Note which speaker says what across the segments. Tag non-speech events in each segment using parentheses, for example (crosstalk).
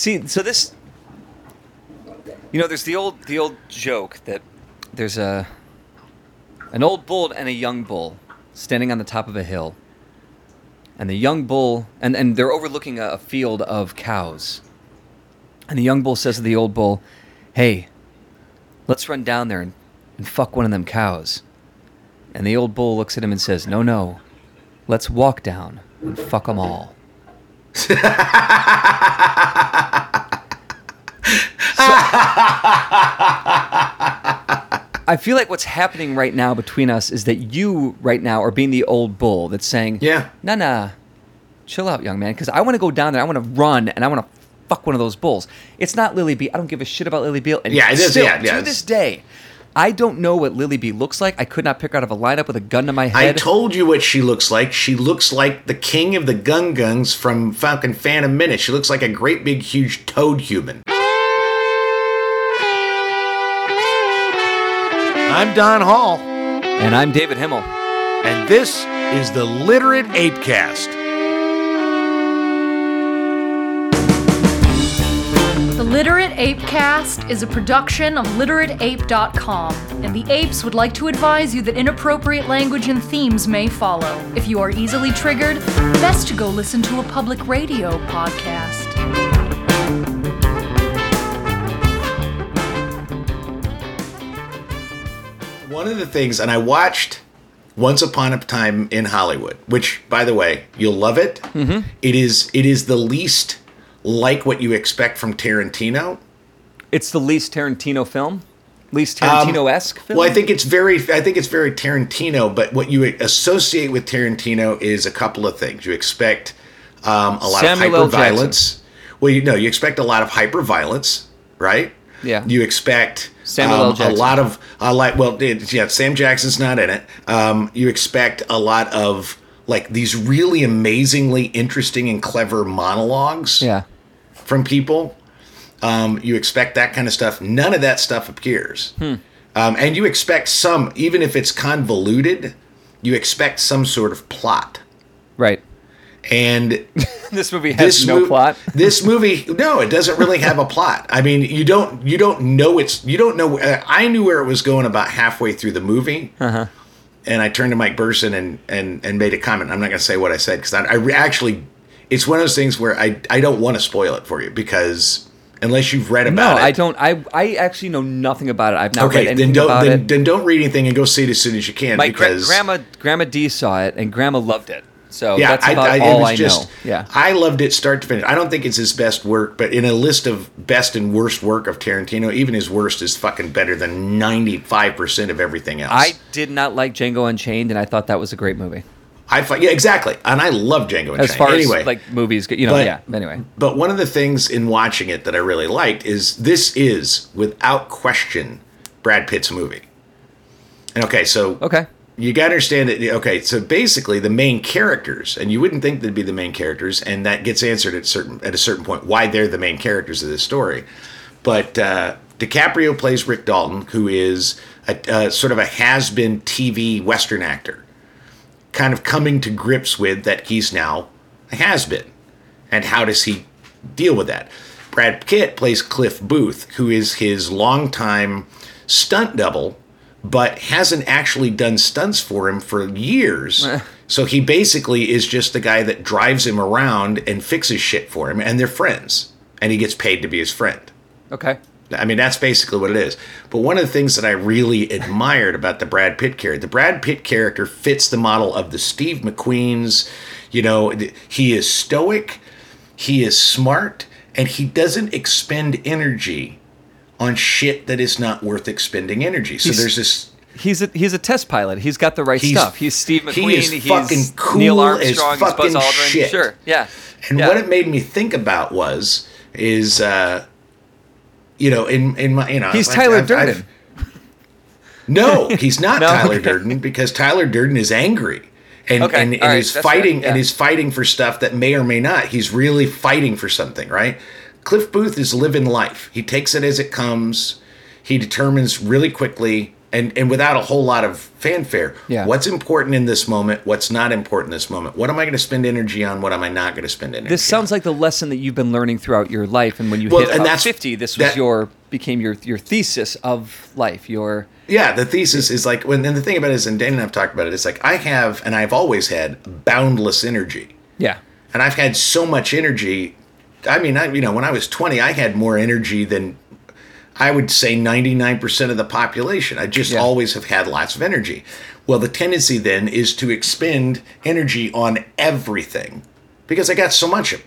Speaker 1: See, so this, you know, there's the old the old joke that there's a an old bull and a young bull standing on the top of a hill, and the young bull and and they're overlooking a, a field of cows, and the young bull says to the old bull, "Hey, let's run down there and, and fuck one of them cows," and the old bull looks at him and says, "No, no, let's walk down and fuck them all." (laughs) I feel like what's happening right now between us is that you right now are being the old bull that's saying,
Speaker 2: Yeah.
Speaker 1: nah, nah, chill out, young man, because I want to go down there, I want to run, and I want to fuck one of those bulls. It's not Lily B. I don't give a shit about Lily B. And
Speaker 2: Yeah, it is,
Speaker 1: Still,
Speaker 2: yeah, yeah,
Speaker 1: To this day, I don't know what Lily B. looks like. I could not pick her out of a lineup with a gun to my head.
Speaker 2: I told you what she looks like. She looks like the king of the Gungans from fucking Phantom Menace. She looks like a great big huge toad human.
Speaker 3: I'm Don Hall,
Speaker 1: and I'm David Himmel.
Speaker 3: and this is the Literate Apecast.
Speaker 4: The Literate Apecast is a production of literateape.com, and the apes would like to advise you that inappropriate language and themes may follow. If you are easily triggered, best to go listen to a public radio podcast.
Speaker 2: One of the things, and I watched Once Upon a Time in Hollywood, which, by the way, you'll love it. Mm-hmm. is it is the least like what you expect from Tarantino.
Speaker 1: It's the least Tarantino film, least Tarantino esque film.
Speaker 2: Um, Well, I think it's very, I think it's very Tarantino. But what you associate with Tarantino is a couple of things. You expect um, a lot
Speaker 1: Samuel
Speaker 2: of hyper violence. Well, you know, you expect a lot of hyper violence, right?
Speaker 1: Yeah.
Speaker 2: You expect
Speaker 1: Samuel L.
Speaker 2: um, a lot of a lot. Well, it, yeah, Sam Jackson's not in it. Um, you expect a lot of like these really amazingly interesting and clever monologues
Speaker 1: yeah.
Speaker 2: from people. Um, you expect that kind of stuff. None of that stuff appears.
Speaker 1: Hmm.
Speaker 2: Um, and you expect some, even if it's convoluted, you expect some sort of plot.
Speaker 1: Right.
Speaker 2: And (laughs)
Speaker 1: This movie has no
Speaker 2: mov-
Speaker 1: plot. (laughs)
Speaker 2: this movie, no, it doesn't really have a plot. I mean, you don't you don't know it's you don't know. Uh, I knew where it was going about halfway through the movie,
Speaker 1: Uh-huh.
Speaker 2: and I turned to Mike Burson and and and made a comment. I'm not going to say what I said because I, I actually, it's one of those things where I I don't want to spoil it for you because unless you've read
Speaker 1: No,
Speaker 2: about it,
Speaker 1: I don't. I I actually know nothing about it. I've not read
Speaker 2: Okay,
Speaker 1: anything
Speaker 2: then don't
Speaker 1: about
Speaker 2: then,
Speaker 1: it.
Speaker 2: then don't read anything and go see it as soon as you can
Speaker 1: My gra-
Speaker 2: because
Speaker 1: grandma Grandma D saw it and Grandma loved it. So
Speaker 2: yeah,
Speaker 1: that's about
Speaker 2: I, it
Speaker 1: all
Speaker 2: was
Speaker 1: I
Speaker 2: just,
Speaker 1: know. Yeah.
Speaker 2: I loved it start to finish. I don't think it's his best work, but in a list of best and worst work of Tarantino, even his worst is fucking better than ninety five percent of everything else.
Speaker 1: I did not like Django Unchained, and I thought that was a great movie.
Speaker 2: I thought, yeah, exactly, and I love Django Unchained.
Speaker 1: As far
Speaker 2: anyway,
Speaker 1: as like movies, go, you know,
Speaker 2: but-
Speaker 1: yeah. Anyway,
Speaker 2: But one of the things in watching it that I really liked is this is without question Brad Pitt's movie. And okay, so
Speaker 1: okay.
Speaker 2: You got to understand that Okay, so basically the main characters, and you wouldn't think they'd be the main characters, and that gets answered at certain at a certain point why they're the main characters of this story. But uh, DiCaprio plays Rick Dalton, who is a, uh, sort of a has-been TV Western actor, kind of coming to grips with that he's now a has-been, and how does he deal with that? Brad Pitt plays Cliff Booth, who is his longtime stunt double, but hasn't actually done stunts for him for years. (laughs) so he basically is just the guy that drives him around and fixes shit for him, and they're friends, and he gets paid to be his friend.
Speaker 1: Okay.
Speaker 2: I mean, that's basically what it is. But one of the things that I really admired about the Brad Pitt character, the Brad Pitt character fits the model of the Steve McQueen's. You know, he is stoic, he is smart, and he doesn't expend energy on shit that is not worth expending energy. So
Speaker 1: He's-
Speaker 2: there's this.
Speaker 1: He's a he's a test pilot. He's got the right
Speaker 2: He's-
Speaker 1: stuff. He's Steve McQueen.
Speaker 2: he is
Speaker 1: he's
Speaker 2: fucking cool
Speaker 1: Neil
Speaker 2: as
Speaker 1: Armstrong. He's Buzz Aldrin.
Speaker 2: shit.
Speaker 1: Sure. Yeah.
Speaker 2: And
Speaker 1: yeah.
Speaker 2: what it made me think about was, is, uh, you know, in in my, you know,
Speaker 1: He's
Speaker 2: I've-
Speaker 1: Tyler
Speaker 2: I've- I've-
Speaker 1: Durden. (laughs)
Speaker 2: No, (laughs) he's not
Speaker 1: No?
Speaker 2: Tyler. Durden because Tyler Durden is angry. And,
Speaker 1: Okay,
Speaker 2: and, and
Speaker 1: right,
Speaker 2: is
Speaker 1: that's
Speaker 2: fighting
Speaker 1: yeah.
Speaker 2: and is fighting for stuff that may or may not. He's really fighting for something, right? Cliff Booth is living life. He takes it as it comes. He determines really quickly and and without a whole lot of fanfare.
Speaker 1: Yeah.
Speaker 2: What's important in this moment? What's not important in this moment? What am I going to spend energy on? What am I not going to spend energy? On?
Speaker 1: This sounds like the lesson that you've been learning throughout your life, and when you
Speaker 2: Well,
Speaker 1: hit
Speaker 2: and
Speaker 1: about
Speaker 2: that's-
Speaker 1: fifty, this was
Speaker 2: that-
Speaker 1: your became your your thesis of life. Your
Speaker 2: Yeah, the thesis is like when and the thing about it is, and Dana and I've talked about it. It's like I have, and I've always had boundless energy,
Speaker 1: yeah,
Speaker 2: and I've had so much energy. I mean, I you know, when I was twenty, I had more energy than I would say ninety nine percent of the population. I just
Speaker 1: Yeah.
Speaker 2: always have had lots of energy. Well, the tendency then is to expend energy on everything because I got so much of it.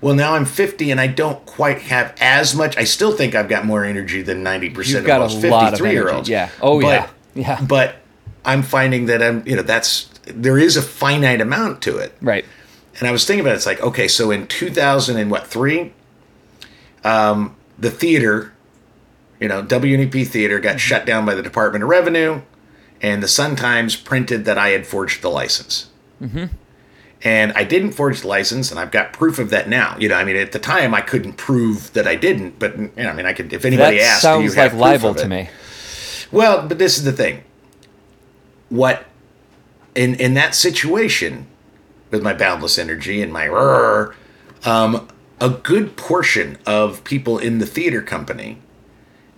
Speaker 2: Well, now I'm 50 and I don't quite have as much. I still think I've got more energy than 90%
Speaker 1: You've
Speaker 2: of
Speaker 1: got a
Speaker 2: most 53 year olds.
Speaker 1: yeah. Oh, yeah. Yeah.
Speaker 2: But I'm finding that I'm, you know, that's, there is a finite amount to it.
Speaker 1: right.
Speaker 2: And I was thinking about it, it's like, okay, so in 2000 and what, three, um, the theater, you know, WNEP theater got shut down by the Department of Revenue, and the Sun Times printed that I had forged the license. Mm-hmm. And I didn't forge the license, and I've got proof of that now. You know, I mean, at the time I couldn't prove that I didn't, but you know, I mean, I could if anybody
Speaker 1: That
Speaker 2: asked.
Speaker 1: sounds
Speaker 2: have
Speaker 1: like libel to me.
Speaker 2: Well, but this is the thing. What in in that situation with my boundless energy and my "Rrr," um, a good portion of people in the theater company,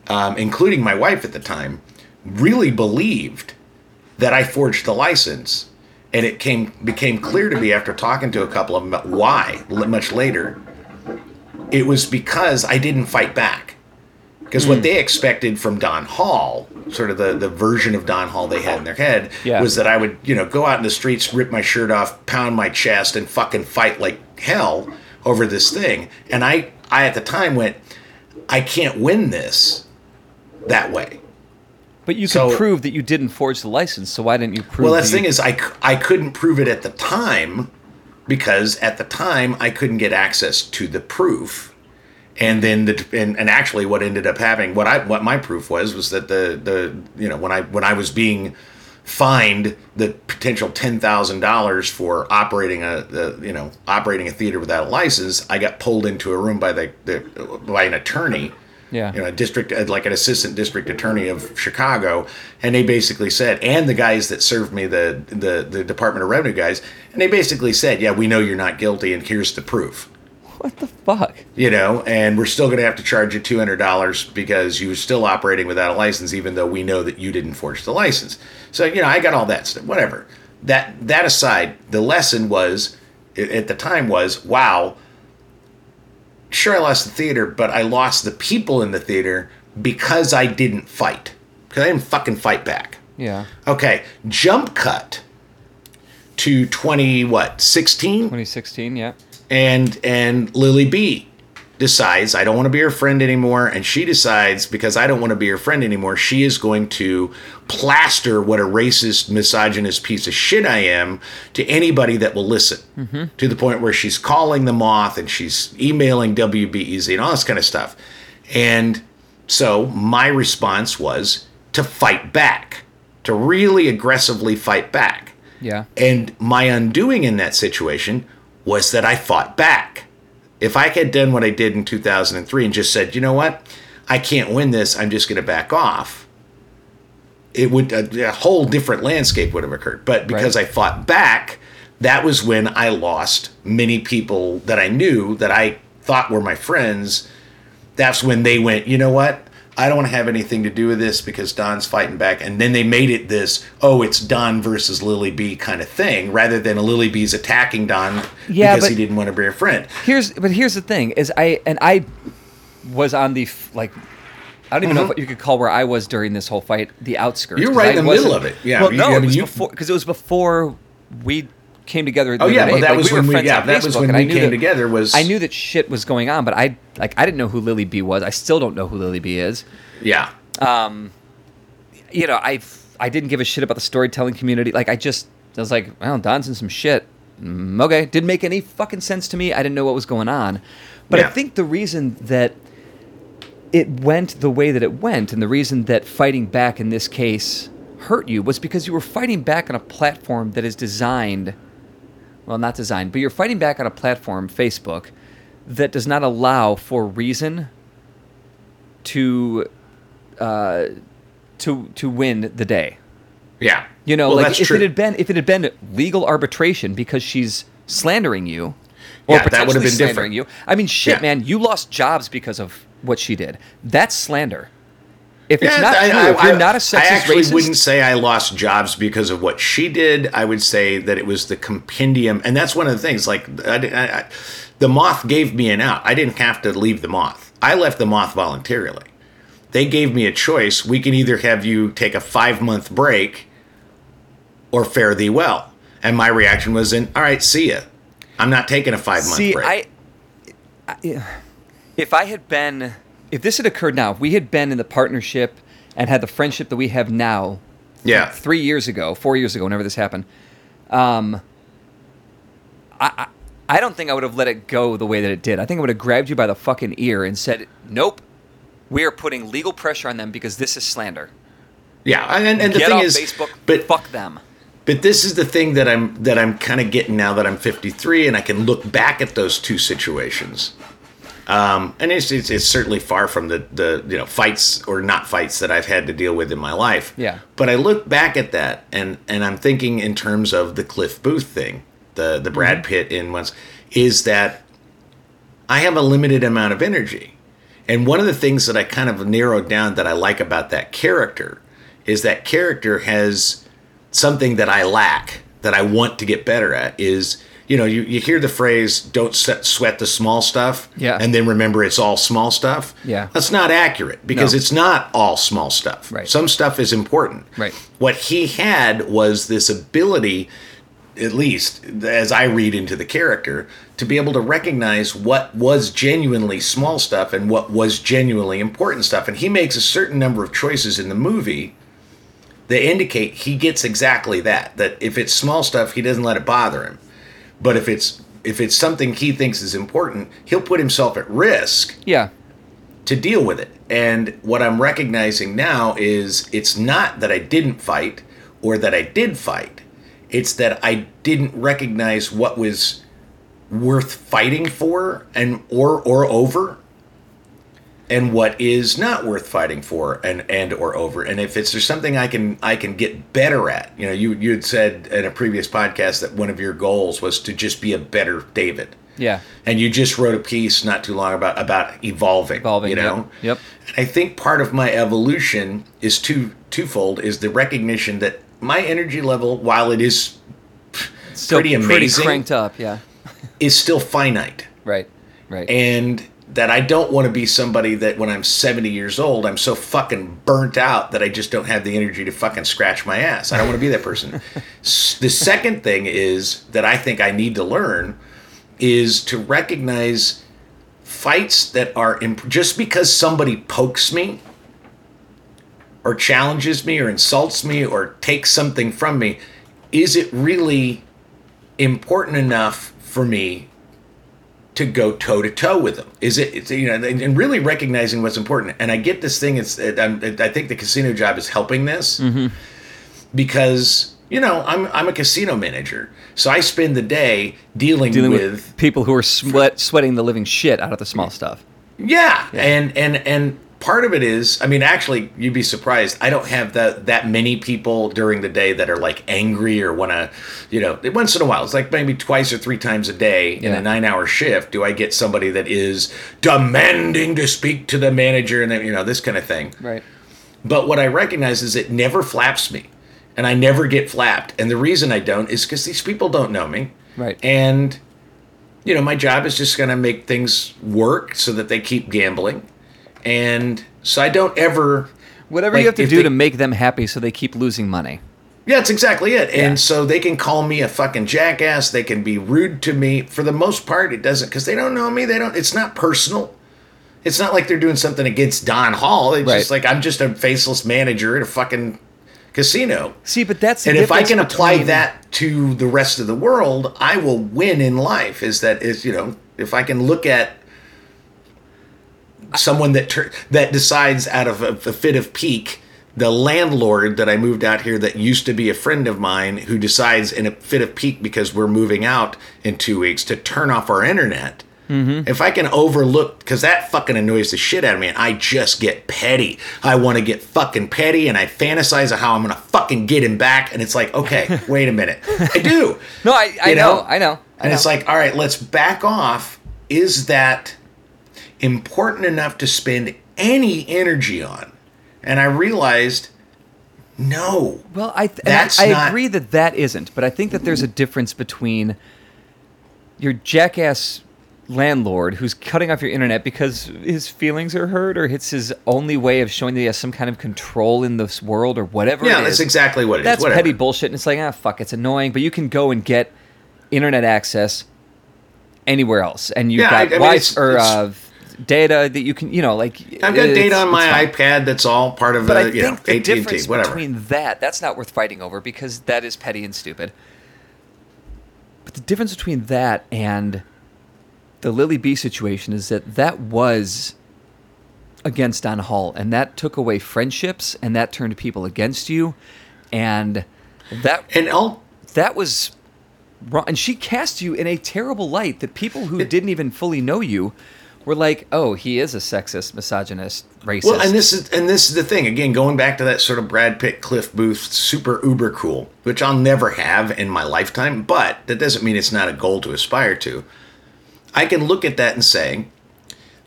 Speaker 2: um, including my wife at the time, really believed that I forged the license, and it came became clear to me after talking to a couple of them about why. Much later, it was because I didn't fight back. Because
Speaker 1: Hmm.
Speaker 2: what they expected from Don Hall, sort of the, the version of Don Hall they had in their head,
Speaker 1: Yeah.
Speaker 2: was that I would, you know, go out in the streets, rip my shirt off, pound my chest, and fucking fight like hell over this thing. And I, I at the time went, I can't win this that way.
Speaker 1: But you could
Speaker 2: So-
Speaker 1: prove that you didn't forge the license, so why didn't you prove?
Speaker 2: Well, that's the thing is, I couldn't prove it at the time because at the time I couldn't get access to the proof. And then the and, and actually what ended up happening what I what my proof was was that the the you know when I when I was being fined the potential ten thousand dollars for operating a the, you know operating a theater without a license I got pulled into a room by the, the by an attorney
Speaker 1: Yeah.
Speaker 2: you know, a district uh, like an assistant district attorney of Chicago, and they basically said, and the guys that served me, the the the Department of Revenue guys, and they basically said, yeah, we know you're not guilty, and here's the proof.
Speaker 1: What the fuck?
Speaker 2: You know, and we're still going to have to charge you two hundred dollars because you were still operating without a license, even though we know that you didn't forge the license. So you know, I got all that stuff. Whatever. That that aside, the lesson was at the time was, wow, sure I lost the theater, but I lost the people in the theater because I didn't fight. Because I didn't fucking fight back.
Speaker 1: Yeah.
Speaker 2: Okay, jump cut to 20 what, 16?
Speaker 1: 2016. Yeah.
Speaker 2: And and Lily B decides I don't want to be her friend anymore and she decides because I don't want to be her friend anymore, she is going to plaster what a racist, misogynist piece of shit I am to anybody that will listen. Mm-hmm. To the point where she's calling the moth and she's emailing WBEZ and all this kind of stuff. And so my response was to fight back, to really aggressively fight back.
Speaker 1: Yeah.
Speaker 2: And my undoing in that situation was that I fought back. If I had done what I did in 2003 and just said, you know what, I can't win this, I'm just going to back off, it would a, a whole different landscape would have occurred. But because
Speaker 1: Right.
Speaker 2: I fought back, that was when I lost many people that I knew that I thought were my friends. That's when they went, you know what? I don't want to have anything to do with this because Don's fighting back. And then they made it this, oh, it's Don versus Lily B kind of thing, rather than Lily B's attacking Don
Speaker 1: Yeah,
Speaker 2: because he didn't want to be a friend.
Speaker 1: Here's but here's the thing is I and I was on the like I don't even know mm-hmm. what you could call where I was during this whole fight the outskirts.
Speaker 2: You're right in the middle of it. Yeah,
Speaker 1: Well, no,
Speaker 2: I
Speaker 1: it was
Speaker 2: you-
Speaker 1: before because it was before we came together. the
Speaker 2: Oh, yeah, well, that was
Speaker 1: we were
Speaker 2: when we- yeah, that was when we
Speaker 1: I knew
Speaker 2: came
Speaker 1: that-
Speaker 2: together was-
Speaker 1: I knew that shit was going on, but I like I didn't know who Lily B was. I still don't know who Lily B is.
Speaker 2: Yeah.
Speaker 1: Um, you know, I I didn't give a shit about the storytelling community. Like I just I was like, well, Don's in some shit. Mm, okay, didn't make any fucking sense to me. I didn't know what was going on. But I think the reason that it went the way that it went, and the reason that fighting back in this case hurt you was because you were fighting back on a platform that is designed well, not designed, but you're fighting back on a platform, Facebook, that does not allow for reason to uh, to to win the day.
Speaker 2: Yeah.
Speaker 1: You know,
Speaker 2: Well,
Speaker 1: like if
Speaker 2: true.
Speaker 1: it had been if it had been legal arbitration because she's slandering you, or
Speaker 2: Yeah, that would have been
Speaker 1: slandering
Speaker 2: different.
Speaker 1: you. I mean, shit,
Speaker 2: Yeah.
Speaker 1: man, you lost jobs because of what she did. That's slander. If it's
Speaker 2: Yeah,
Speaker 1: not
Speaker 2: I-
Speaker 1: true,
Speaker 2: I-
Speaker 1: if you're
Speaker 2: I-
Speaker 1: not a sexist
Speaker 2: I actually
Speaker 1: racist,
Speaker 2: wouldn't say I lost jobs because of what she did. I would say that it was the compendium, and that's one of the things. Like, I, I, I- the moth gave me an out. I didn't have to leave the moth. I left the moth voluntarily. They gave me a choice. We can either have you take a five month break, or fare thee well. And my reaction was, "In all right, see ya. I'm not taking a five month
Speaker 1: See,
Speaker 2: break."
Speaker 1: I, I, if I had been, if this had occurred now, if we had been in the partnership and had the friendship that we have now,
Speaker 2: yeah,
Speaker 1: three years ago, four years ago, whenever this happened, um, I, I, I don't think I would have let it go the way that it did. I think I would have grabbed you by the fucking ear and said, "Nope, we are putting legal pressure on them because this is slander.
Speaker 2: yeah. And, and the
Speaker 1: Get
Speaker 2: thing is,
Speaker 1: Facebook,
Speaker 2: but
Speaker 1: fuck them."
Speaker 2: But this is the thing that I'm that I'm kind of getting now that I'm 53 and I can look back at those two situations. Um, and it's, it's it's certainly far from the the you know fights or not fights that I've had to deal with in my life.
Speaker 1: Yeah.
Speaker 2: But I look back at that and and I'm thinking in terms of the Cliff Booth thing, the the Brad Pitt in once, is that I have a limited amount of energy. And one of the things that I kind of narrowed down that I like about that character is that character has something that I lack that I want to get better at is you know you, you hear the phrase don't sweat the small stuff
Speaker 1: Yeah.
Speaker 2: and then remember it's all small stuff
Speaker 1: Yeah.
Speaker 2: that's not accurate because
Speaker 1: No.
Speaker 2: it's not all small stuff
Speaker 1: Right.
Speaker 2: some stuff is important
Speaker 1: Right.
Speaker 2: what he had was this ability at least as I read into the character, to be able to recognize what was genuinely small stuff and what was genuinely important stuff. And he makes a certain number of choices in the movie that indicate he gets exactly that. That if it's small stuff, he doesn't let it bother him. But if it's if it's something he thinks is important, he'll put himself at risk
Speaker 1: Yeah,
Speaker 2: to deal with it. And what I'm recognizing now is it's not that I didn't fight or that I did fight. It's that I didn't recognize what was worth fighting for and or or over and what is not worth fighting for and and or over. And if it's there's something I can I can get better at. You know, you you had said in a previous podcast that one of your goals was to just be a better David
Speaker 1: yeah,
Speaker 2: and you just wrote a piece not too long about about evolving.
Speaker 1: Evolving,
Speaker 2: you know.
Speaker 1: yep, yep.
Speaker 2: I think part of my evolution is two twofold: is the recognition that my energy level, while it is
Speaker 1: still
Speaker 2: pretty amazing,
Speaker 1: cranked up. Yeah,
Speaker 2: is still finite,
Speaker 1: right, right.
Speaker 2: and that I don't want to be somebody that when I'm 70 years old, I'm so fucking burnt out that I just don't have the energy to fucking scratch my ass. I don't want to be that person. The second thing is that I think I need to learn is to recognize fights that are imp- just because somebody pokes me or challenges me or insults me or takes something from me is it really important enough for me to go toe to toe with them? Is it, you know, and, and really recognizing what's important. And I get this thing. It's, it, I think the casino job is helping this mm-hmm. because you know I'm I'm a casino manager, so I spend the day dealing,
Speaker 1: Dealing
Speaker 2: with,
Speaker 1: with people who are sweat sweating the living shit out of the small stuff.
Speaker 2: yeah, and and and part of it is, I mean, actually, you'd be surprised. I don't have that that many people during the day that are like angry or want to, you know, once in a while. It's like maybe twice or three times a day in
Speaker 1: Yeah.
Speaker 2: a nine-hour shift. Do I get somebody that is demanding to speak to the manager and then you know this kind of thing?
Speaker 1: Right.
Speaker 2: But what I recognize is it never flaps me, and I never get flapped. And the reason I don't is because these people don't know me,
Speaker 1: Right.
Speaker 2: and you know my job is just going to make things work so that they keep gambling, and so I don't ever.
Speaker 1: Whatever
Speaker 2: like,
Speaker 1: you have to do
Speaker 2: they-
Speaker 1: to make them happy so they keep losing money.
Speaker 2: Yeah, that's exactly it.
Speaker 1: Yeah.
Speaker 2: And so they can call me a fucking jackass. They can be rude to me. For the most part, it doesn't because they don't know me. They don't. It's not personal. It's not like they're doing something against Don Hall. It's just like I'm just a faceless manager at a fucking casino.
Speaker 1: See, but that's
Speaker 2: and if I can apply
Speaker 1: between-
Speaker 2: that to the rest of the world, I will win in life. Is that is you know if I can look at someone that tur- that decides out of a, a fit of pique, the landlord that I moved out here that used to be a friend of mine who decides in a fit of pique because we're moving out in two weeks to turn off our internet mm-hmm. If I can overlook, because that fucking annoys the shit out of me, and I just get petty. I want to get fucking petty, and I fantasize of how I'm gonna fucking get him back, and it's like, okay, (laughs) wait a minute, I do. (laughs)
Speaker 1: No, I, I know,
Speaker 2: know?
Speaker 1: I know. I
Speaker 2: And it's like, all right, let's back off. Is that important enough to spend any energy on? And I realized, no.
Speaker 1: Well, I th-
Speaker 2: that's
Speaker 1: I, I
Speaker 2: not-
Speaker 1: agree that that isn't, but I think that there's a difference between your jackass landlord who's cutting off your internet because his feelings are hurt or it's his only way of showing that he has some kind of control in this world or whatever.
Speaker 2: Yeah, that's exactly what it is.
Speaker 1: That's
Speaker 2: Whatever.
Speaker 1: petty bullshit, and it's like ah fuck, it's annoying, but you can go and get internet access anywhere else, and you've
Speaker 2: Yeah,
Speaker 1: got
Speaker 2: I- I mean, it's-
Speaker 1: or
Speaker 2: it's-
Speaker 1: uh, data that you can, you know, like
Speaker 2: I've got data on my iPad that's all part of
Speaker 1: But I
Speaker 2: you know,
Speaker 1: think the
Speaker 2: AT&T,
Speaker 1: difference
Speaker 2: whatever.
Speaker 1: between that, that's not worth fighting over because that is petty and stupid. But the difference between that and the Lily B situation is that that was against Don Hall, and that took away friendships, and that turned people against you, and that
Speaker 2: and all
Speaker 1: that was wrong. And she cast you in a terrible light that people who didn't even fully know you were like, "Oh, he is a sexist, misogynist, racist."
Speaker 2: Well, and this is and this is the thing again, going back to that sort of Brad Pitt, Cliff Booth, super uber cool, which I'll never have in my lifetime, but that doesn't mean it's not a goal to aspire to. I can look at that and say,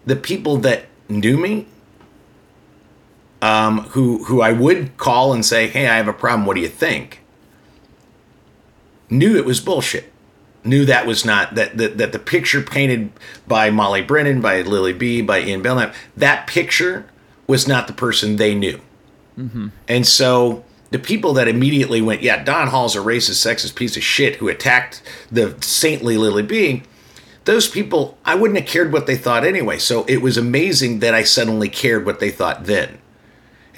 Speaker 2: the people that knew me, um, who who I would call and say, "Hey, I have a problem. What do you think?" Knew it was bullshit knew that was not that, that that the picture painted by Molly Brennan, by Lily B, by Ian Belknap, that picture was not the person they knew. Mm-hmm. And so the people that immediately went, yeah, Don Hall's a racist, sexist piece of shit who attacked the saintly Lily B. Those people, I wouldn't have cared what they thought anyway. So it was amazing that I suddenly cared what they thought then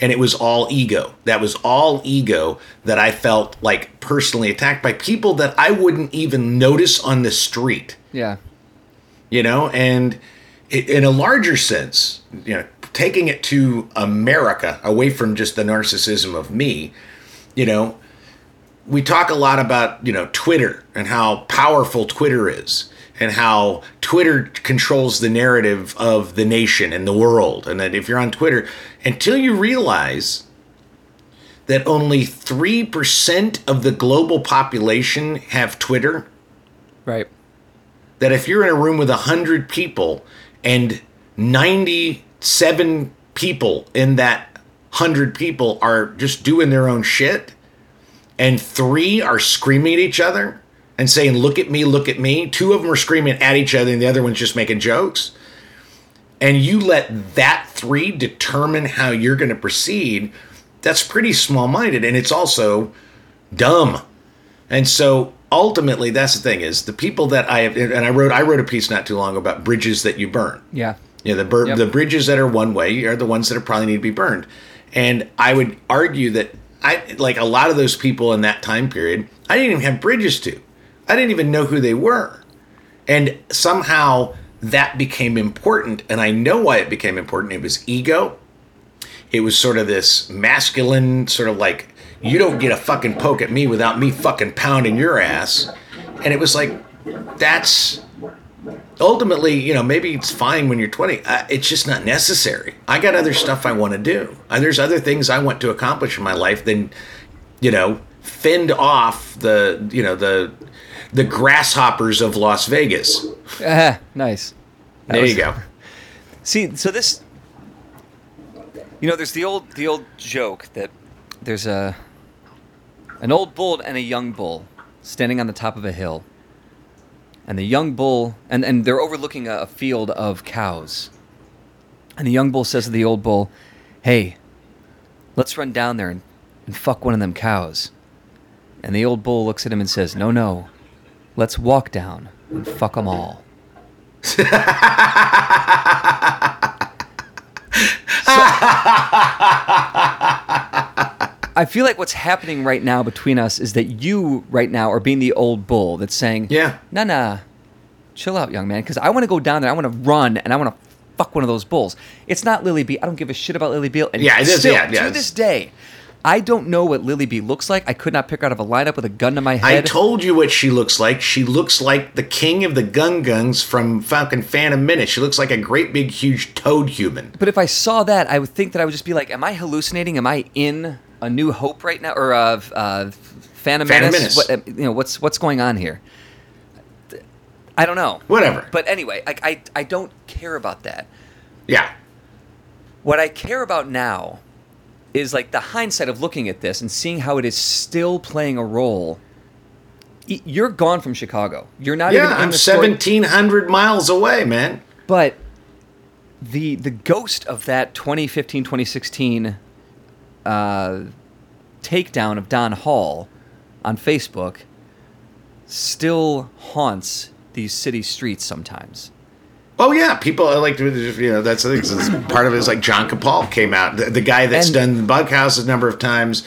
Speaker 2: and it was all ego. That was all ego that I felt like personally attacked by people that I wouldn't even notice on the street,
Speaker 1: yeah.
Speaker 2: you know, and in a larger sense, you know, taking it to America away from just the narcissism of me, you know, we talk a lot about, you know, Twitter and how powerful Twitter is and how Twitter controls the narrative of the nation and the world. And that if you're on Twitter, until you realize that only 3% of the global population have Twitter,
Speaker 1: Right.
Speaker 2: that if you're in a room with 100 people and 97 people in that 100 people are just doing their own shit and three are screaming at each other and saying look at me look at me two of them are screaming at each other and the other one's just making jokes and you let that three determine how you're going to proceed that's pretty small-minded and it's also dumb and so ultimately that's the thing is the people that i have and i wrote i wrote a piece not too long about bridges that you burn
Speaker 1: Yeah.
Speaker 2: yeah, the bur-
Speaker 1: Yep.
Speaker 2: the bridges that are one way are the ones that are probably need to be burned. And I would argue that I like a lot of those people in that time period, I didn't even have bridges to. I didn't even know who they were. And somehow that became important and I know why it became important. It was ego. It was sort of this masculine sort of like you don't get a fucking poke at me without me fucking pounding your ass. And it was like that's ultimately, you know, maybe it's fine when you're 20. Uh, it's just not necessary. I got other stuff I want to do. Uh, there's other things I want to accomplish in my life than, you know, fend off the, you know, the the grasshoppers of Las Vegas.
Speaker 1: Ah, nice. That
Speaker 2: There
Speaker 1: was-
Speaker 2: you go. (laughs)
Speaker 1: See, so this, you know, there's the old the old joke that there's a an old bull and a young bull standing on the top of a hill, and the young bull and and they're overlooking a, a field of cows, and the young bull says to the old bull, "Hey, let's run down there and, and fuck one of them cows," and the old bull looks at him and says, "No, no, let's walk down and fuck them all." I feel like what's happening right now between us is that you right now are being the old bull that's saying,
Speaker 2: Yeah.
Speaker 1: nah, nah, chill out, young man, because I want to go down there, I want to run, and I want to fuck one of those bulls. It's not Lily B. I don't give a shit about Lily B. And
Speaker 2: Yeah, it is,
Speaker 1: still,
Speaker 2: yeah, yeah,
Speaker 1: to this day, I don't know what Lily B looks like. I could not pick her out of a lineup with a gun to my head.
Speaker 2: I told you what she looks like. She looks like the king of the Gungans from Falcon Phantom Menace. She looks like a great big huge toad human.
Speaker 1: but if I saw that, I would think that I would just be like, "Am I hallucinating? Am I in A New Hope right now, or uh, uh, Phantom,
Speaker 2: Phantom
Speaker 1: Menace?
Speaker 2: Menace.
Speaker 1: What, uh, you know, what's what's going on here? I don't know.
Speaker 2: Whatever.
Speaker 1: But anyway, I, I I don't care about that.
Speaker 2: Yeah.
Speaker 1: What I care about now is like the hindsight of looking at this and seeing how it is still playing a role. You're gone from Chicago. You're not even
Speaker 2: Yeah, I'm 1700 miles away, man.
Speaker 1: But the the ghost of that 2015 2016 uh, takedown of Don Hall on Facebook still haunts these city streets sometimes.
Speaker 2: Oh yeah, people are like you know that's the thing. part of it is like John Capal came out, the, the guy that's
Speaker 1: And-
Speaker 2: done Bughouse a number of times,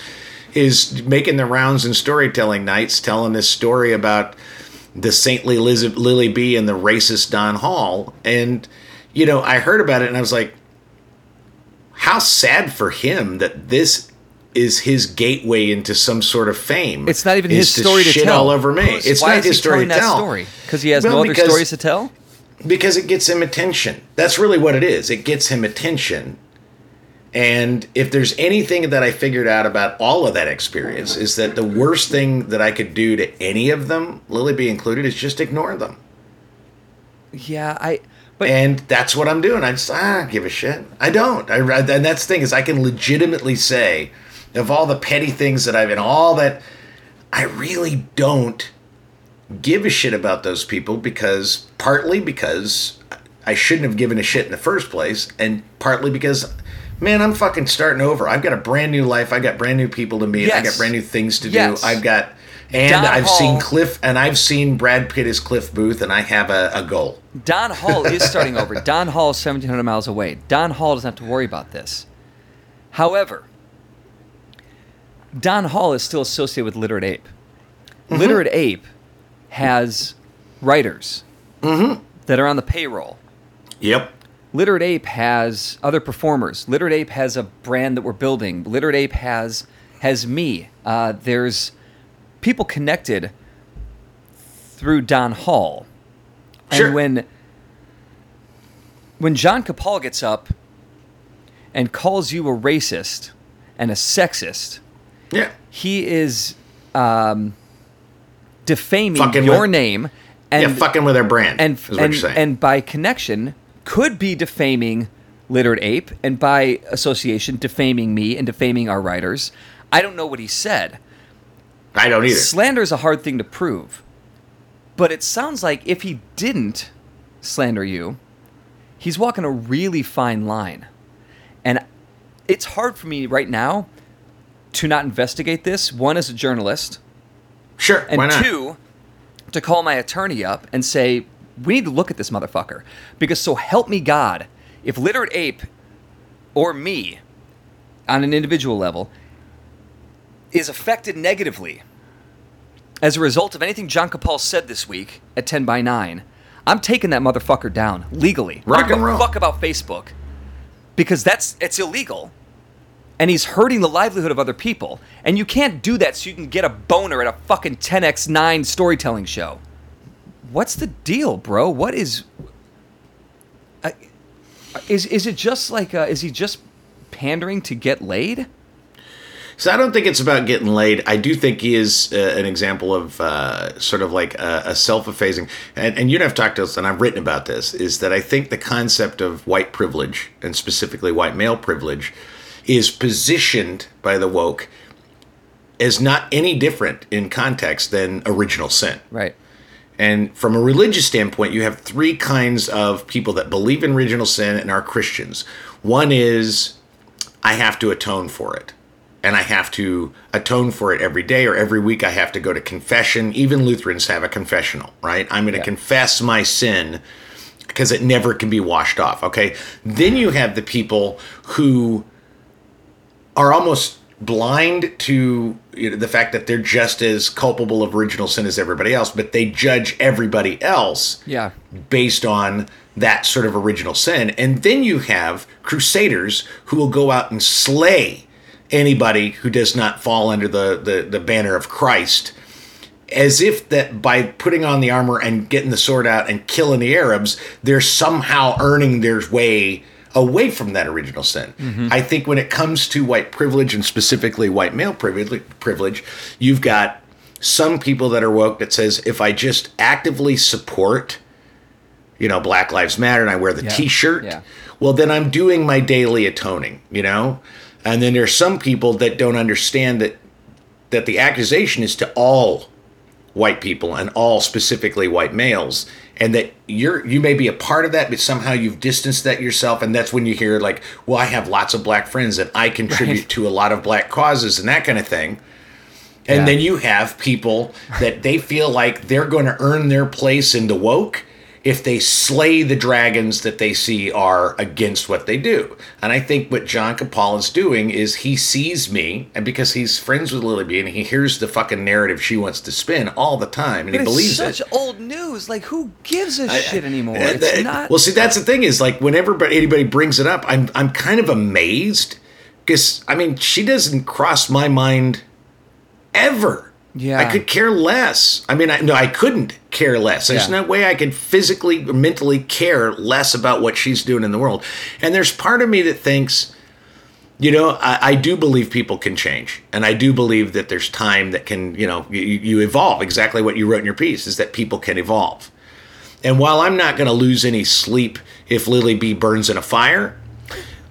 Speaker 2: is making the rounds in storytelling nights, telling this story about the saintly Liz, Lily B and the racist Don Hall, and you know I heard about it and I was like, how sad for him that this is his gateway into some sort of fame.
Speaker 1: It's not even
Speaker 2: is
Speaker 1: his story to
Speaker 2: shit
Speaker 1: tell.
Speaker 2: all over me. It's
Speaker 1: why
Speaker 2: not his story to tell.
Speaker 1: story? Because he has
Speaker 2: Well,
Speaker 1: no other stories to tell.
Speaker 2: Because it gets him attention. That's really what it is. It gets him attention. And if there's anything that I figured out about all of that experience is that the worst thing that I could do to any of them, Lily B included, is just ignore them.
Speaker 1: Yeah, I. But
Speaker 2: And that's what I'm doing. I just ah give a shit. I don't. I and that's the thing is I can legitimately say of all the petty things that I've and all that I really don't give a shit about those people because partly because I shouldn't have given a shit in the first place and partly because man I'm fucking starting over. I've got a brand new life. I've got brand new people to meet. I
Speaker 1: Yes.
Speaker 2: got brand new things to
Speaker 1: Yes.
Speaker 2: do. I've got and
Speaker 1: Don
Speaker 2: I've
Speaker 1: Hall-
Speaker 2: seen Cliff and I've seen Brad Pitt as Cliff Booth and I have a, a goal.
Speaker 1: Don Hall is (laughs) starting over. Don Hall is 1,700 miles away. Don Hall doesn't have to worry about this. However, Don Hall is still associated with Literate Ape.
Speaker 2: Mm-hmm.
Speaker 1: Literate Ape has writers
Speaker 2: Mm-hmm.
Speaker 1: that are on the payroll.
Speaker 2: Yep.
Speaker 1: Literate Ape has other performers. Literate Ape has a brand that we're building. Literate Ape has has me. Uh, there's people connected through Don Hall.
Speaker 2: Sure.
Speaker 1: And when when John Capal gets up and calls you a racist and a sexist,
Speaker 2: Yeah.
Speaker 1: he is um, defaming
Speaker 2: Fucking
Speaker 1: your
Speaker 2: with-
Speaker 1: name and
Speaker 2: yeah, fucking with their brand.
Speaker 1: and and,
Speaker 2: you're saying.
Speaker 1: and by connection could be defaming literate ape and by association defaming me and defaming our writers i don't know what he said
Speaker 2: I don't either.
Speaker 1: slander is a hard thing to prove but it sounds like if he didn't slander you he's walking a really fine line and it's hard for me right now to not investigate this one as a journalist
Speaker 2: Sure.
Speaker 1: and
Speaker 2: why not?
Speaker 1: two, to call my attorney up and say, we need to look at this motherfucker. Because so help me God, if Literate Ape or me, on an individual level, is affected negatively as a result of anything John Capal said this week at 10 by 9, I'm taking that motherfucker down legally.
Speaker 2: Rock and roll.
Speaker 1: Fuck about Facebook. Because that's it's illegal and he's hurting the livelihood of other people. And you can't do that so you can get a boner at a fucking 10x9 storytelling show. What's the deal, bro? What is. Uh, is, is it just like. Uh, is he just pandering to get laid?
Speaker 2: So I don't think it's about getting laid. I do think he is uh, an example of uh, sort of like a, a self-effacing. And, and you I've talked to us, and I've written about this. Is that I think the concept of white privilege, and specifically white male privilege, is positioned by the woke as not any different in context than original sin.
Speaker 1: Right.
Speaker 2: And from a religious standpoint, you have three kinds of people that believe in original sin and are Christians. One is, I have to atone for it. And I have to atone for it every day or every week. I have to go to confession. Even Lutherans have a confessional, right? I'm going to
Speaker 1: Yeah.
Speaker 2: confess my sin because it never can be washed off, okay? Then you have the people who are almost blind to you know, the fact that they're just as culpable of original sin as everybody else, but they judge everybody else
Speaker 1: Yeah.
Speaker 2: based on that sort of original sin. And then you have crusaders who will go out and slay anybody who does not fall under the, the, the banner of Christ. As if that by putting on the armor and getting the sword out and killing the Arabs, they're somehow earning their way away from that original sin. Mm-hmm. I think when it comes to white privilege and specifically white male privilege, privilege, you've got some people that are woke that says if I just actively support, you know, Black Lives Matter and I wear the
Speaker 1: Yeah.
Speaker 2: T-shirt,
Speaker 1: Yeah.
Speaker 2: well then I'm doing my daily atoning, you know. And then there's some people that don't understand that that the accusation is to all white people and all specifically white males and that you're you may be a part of that but somehow you've distanced that yourself and that's when you hear like well i have lots of black friends and i contribute
Speaker 1: Right.
Speaker 2: to a lot of black causes and that kind of thing and
Speaker 1: Yeah.
Speaker 2: then you have people that they feel like they're going to earn their place in the woke if they slay the dragons that they see are against what they do. And I think what John Capal is doing is he sees me, and because he's friends with Lily B, and he hears the fucking narrative she wants to spin all the time, and
Speaker 1: But
Speaker 2: he believes
Speaker 1: it's such
Speaker 2: it.
Speaker 1: old news. Like, who gives a
Speaker 2: I-
Speaker 1: shit anymore? It's
Speaker 2: that-
Speaker 1: not.
Speaker 2: Well, see, that's the thing is like whenever anybody brings it up, I'm I'm kind of amazed because I mean she doesn't cross my mind ever.
Speaker 1: Yeah.
Speaker 2: I could care less. I mean, I, no, I couldn't care less. There's
Speaker 1: Yeah.
Speaker 2: no way I could physically or mentally care less about what she's doing in the world. And there's part of me that thinks, you know, I, I do believe people can change, and I do believe that there's time that can, you know, you, you evolve. Exactly what you wrote in your piece is that people can evolve. And while I'm not going to lose any sleep if Lily B burns in a fire,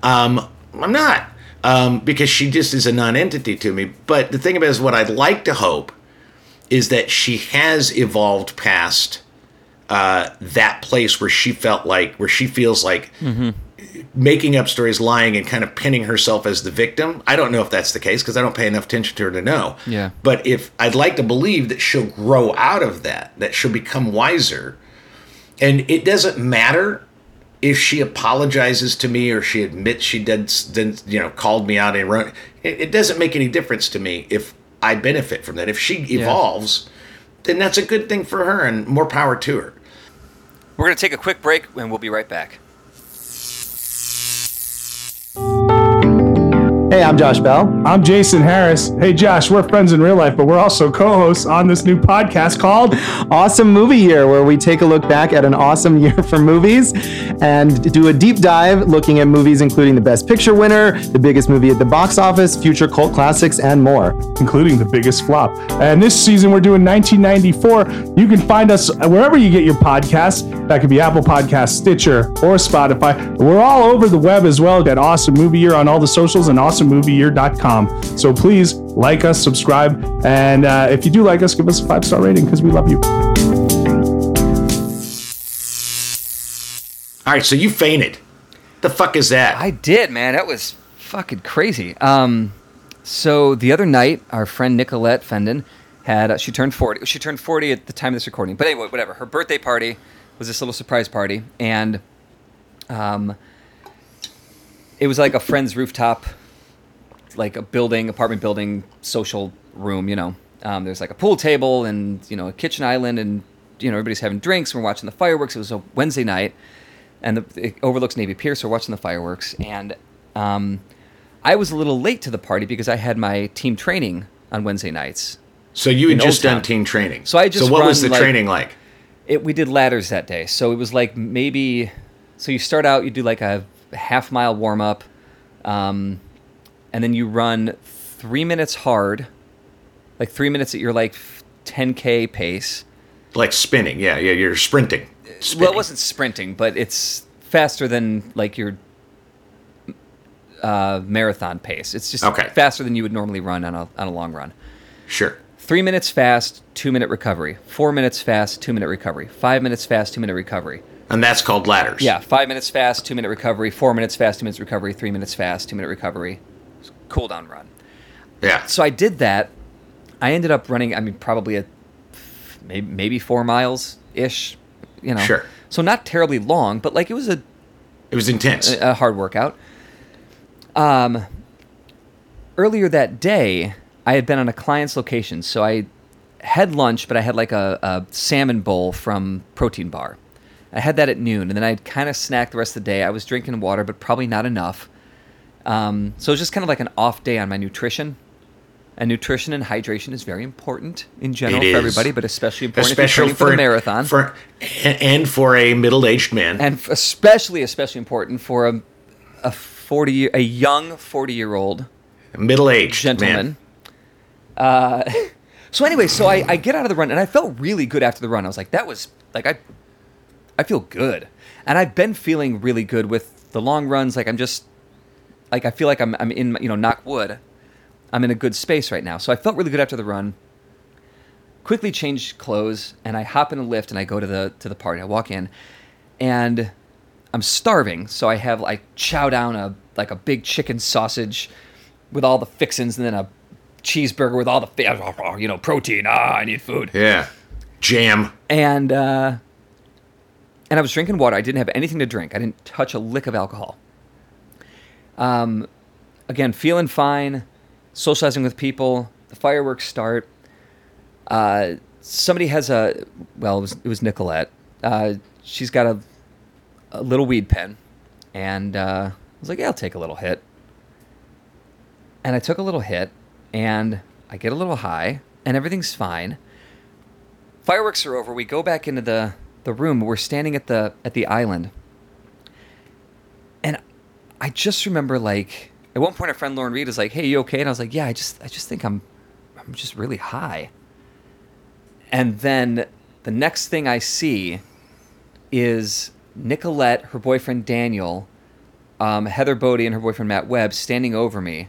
Speaker 2: um, I'm not um, because she just is a non-entity to me. But the thing about it is, what I'd like to hope is that she has evolved past uh, that place where she felt like, where she feels like making up stories, lying, and kind of pinning herself as the victim. I don't know if that's the case because I don't pay enough attention to her to know.
Speaker 1: Yeah.
Speaker 2: But if I'd like to believe that she'll grow out of that, that she'll become wiser, and it doesn't matter if she apologizes to me or she admits she did, then you know, called me out and run. It, it doesn't make any difference to me if I benefit from that. If she evolves, then that's a good thing for her and more power to her.
Speaker 1: We're going to take a quick break and we'll be right back.
Speaker 5: Hey, I'm Josh Bell.
Speaker 6: I'm Jason Harris. Hey, Josh, we're friends in real life, but we're also co hosts on this new podcast called
Speaker 5: Awesome Movie Year, where we take a look back at an awesome (laughs) year for movies and do a deep dive looking at movies including the Best Picture winner, the biggest movie at the box office, future cult classics, and more.
Speaker 6: including the biggest flop. And this season, we're doing 1994. You can find us wherever you get your podcasts. That could be Apple Podcasts, Stitcher, or Spotify. We're all over the web as well at Awesome Movie Year on all the socials and awesomemovieyear.com. So please like us, subscribe, and uh, if you do like us, give us a five star rating because we love you.
Speaker 2: All right, so you fainted. The fuck is that?
Speaker 1: I did, man. That was fucking crazy. Um, so the other night, our friend Nicolette Fendon had uh, she turned forty. She turned forty at the time of this recording. But anyway, whatever. Her birthday party was this little surprise party, and um, it was like a friend's rooftop, like a building, apartment building, social room. You know, um, there's like a pool table and you know a kitchen island, and you know everybody's having drinks. We're watching the fireworks. It was a Wednesday night and the, it overlooks Navy Pier, so we're watching the fireworks. And um, I was a little late to the party because I had my team training on Wednesday nights.
Speaker 2: so you had just done team training.
Speaker 1: So I just
Speaker 2: So what was the
Speaker 1: like-
Speaker 2: training like?
Speaker 1: It, we did ladders that day, so it was like maybe. So you start out, you do like a half mile warm up, um, and then you run three minutes hard, like three minutes at your like 10k pace.
Speaker 2: Like spinning. Yeah, yeah, you're sprinting.
Speaker 1: Well, it wasn't sprinting, but it's faster than like your uh, marathon pace. It's just
Speaker 2: Okay.
Speaker 1: faster than you would normally run on a on a long run.
Speaker 2: Sure.
Speaker 1: Three minutes fast, two minute recovery. Four minutes fast, two minute recovery. Five minutes fast, two minute recovery.
Speaker 2: And that's called ladders.
Speaker 1: Yeah, five minutes fast, two minute recovery. Four minutes fast, two minutes recovery. Three minutes fast, two minute recovery. Cool down run.
Speaker 2: Yeah.
Speaker 1: So I did that. I ended up running. I mean, probably a maybe maybe four miles ish. You know.
Speaker 2: Sure.
Speaker 1: So not terribly long, but like it was a
Speaker 2: It was intense.
Speaker 1: a hard workout. Um, earlier that day, I had been on a client's location, so I had lunch, but I had like a, a salmon bowl from Protein Bar. I had that at noon, and then I'd kind of snacked the rest of the day. I was drinking water, but probably not enough. Um, so it's just kind of like an off day on my nutrition. And nutrition and hydration is very important in general
Speaker 2: It
Speaker 1: for
Speaker 2: is.
Speaker 1: everybody, but especially important
Speaker 2: Especially
Speaker 1: for, the marathon.
Speaker 2: for and for a middle-aged man.
Speaker 1: and especially, especially important for a, a 40 a young 40 year old
Speaker 2: middle-aged
Speaker 1: gentleman.
Speaker 2: man.
Speaker 1: Uh, (laughs) so anyway, so I, I get out of the run and I felt really good after the run. I was like, that was like I, I feel good, and I've been feeling really good with the long runs. Like I'm just, like I feel like I'm I'm in you know knock wood, I'm in a good space right now. So I felt really good after the run. Quickly change clothes and I hop in a lift and I go to the to the party. I walk in, and I'm starving, so I have like chow down a like a big chicken sausage with all the fixins, and then a cheeseburger with all the fi- (laughs) you know protein. Ah, I need food.
Speaker 2: Yeah. Jam.
Speaker 1: And uh, and I was drinking water. I didn't have anything to drink. I didn't touch a lick of alcohol. Um, again, feeling fine, socializing with people. The fireworks start. Uh, somebody has a well, it was it was Nicolette. Uh, she's got a a little weed pen, and uh, I was like, yeah, I'll take a little hit. And I took a little hit, and I get a little high, and everything's fine. Fireworks are over. We go back into the the room. We're standing at the at the island, and I just remember like at one point, our friend Lauren Reed is like, "Hey, you okay?" And I was like, "Yeah, I just I just think I'm I'm just really high." And then the next thing I see is Nicolette, her boyfriend Daniel, um, Heather Bodie, and her boyfriend Matt Webb standing over me.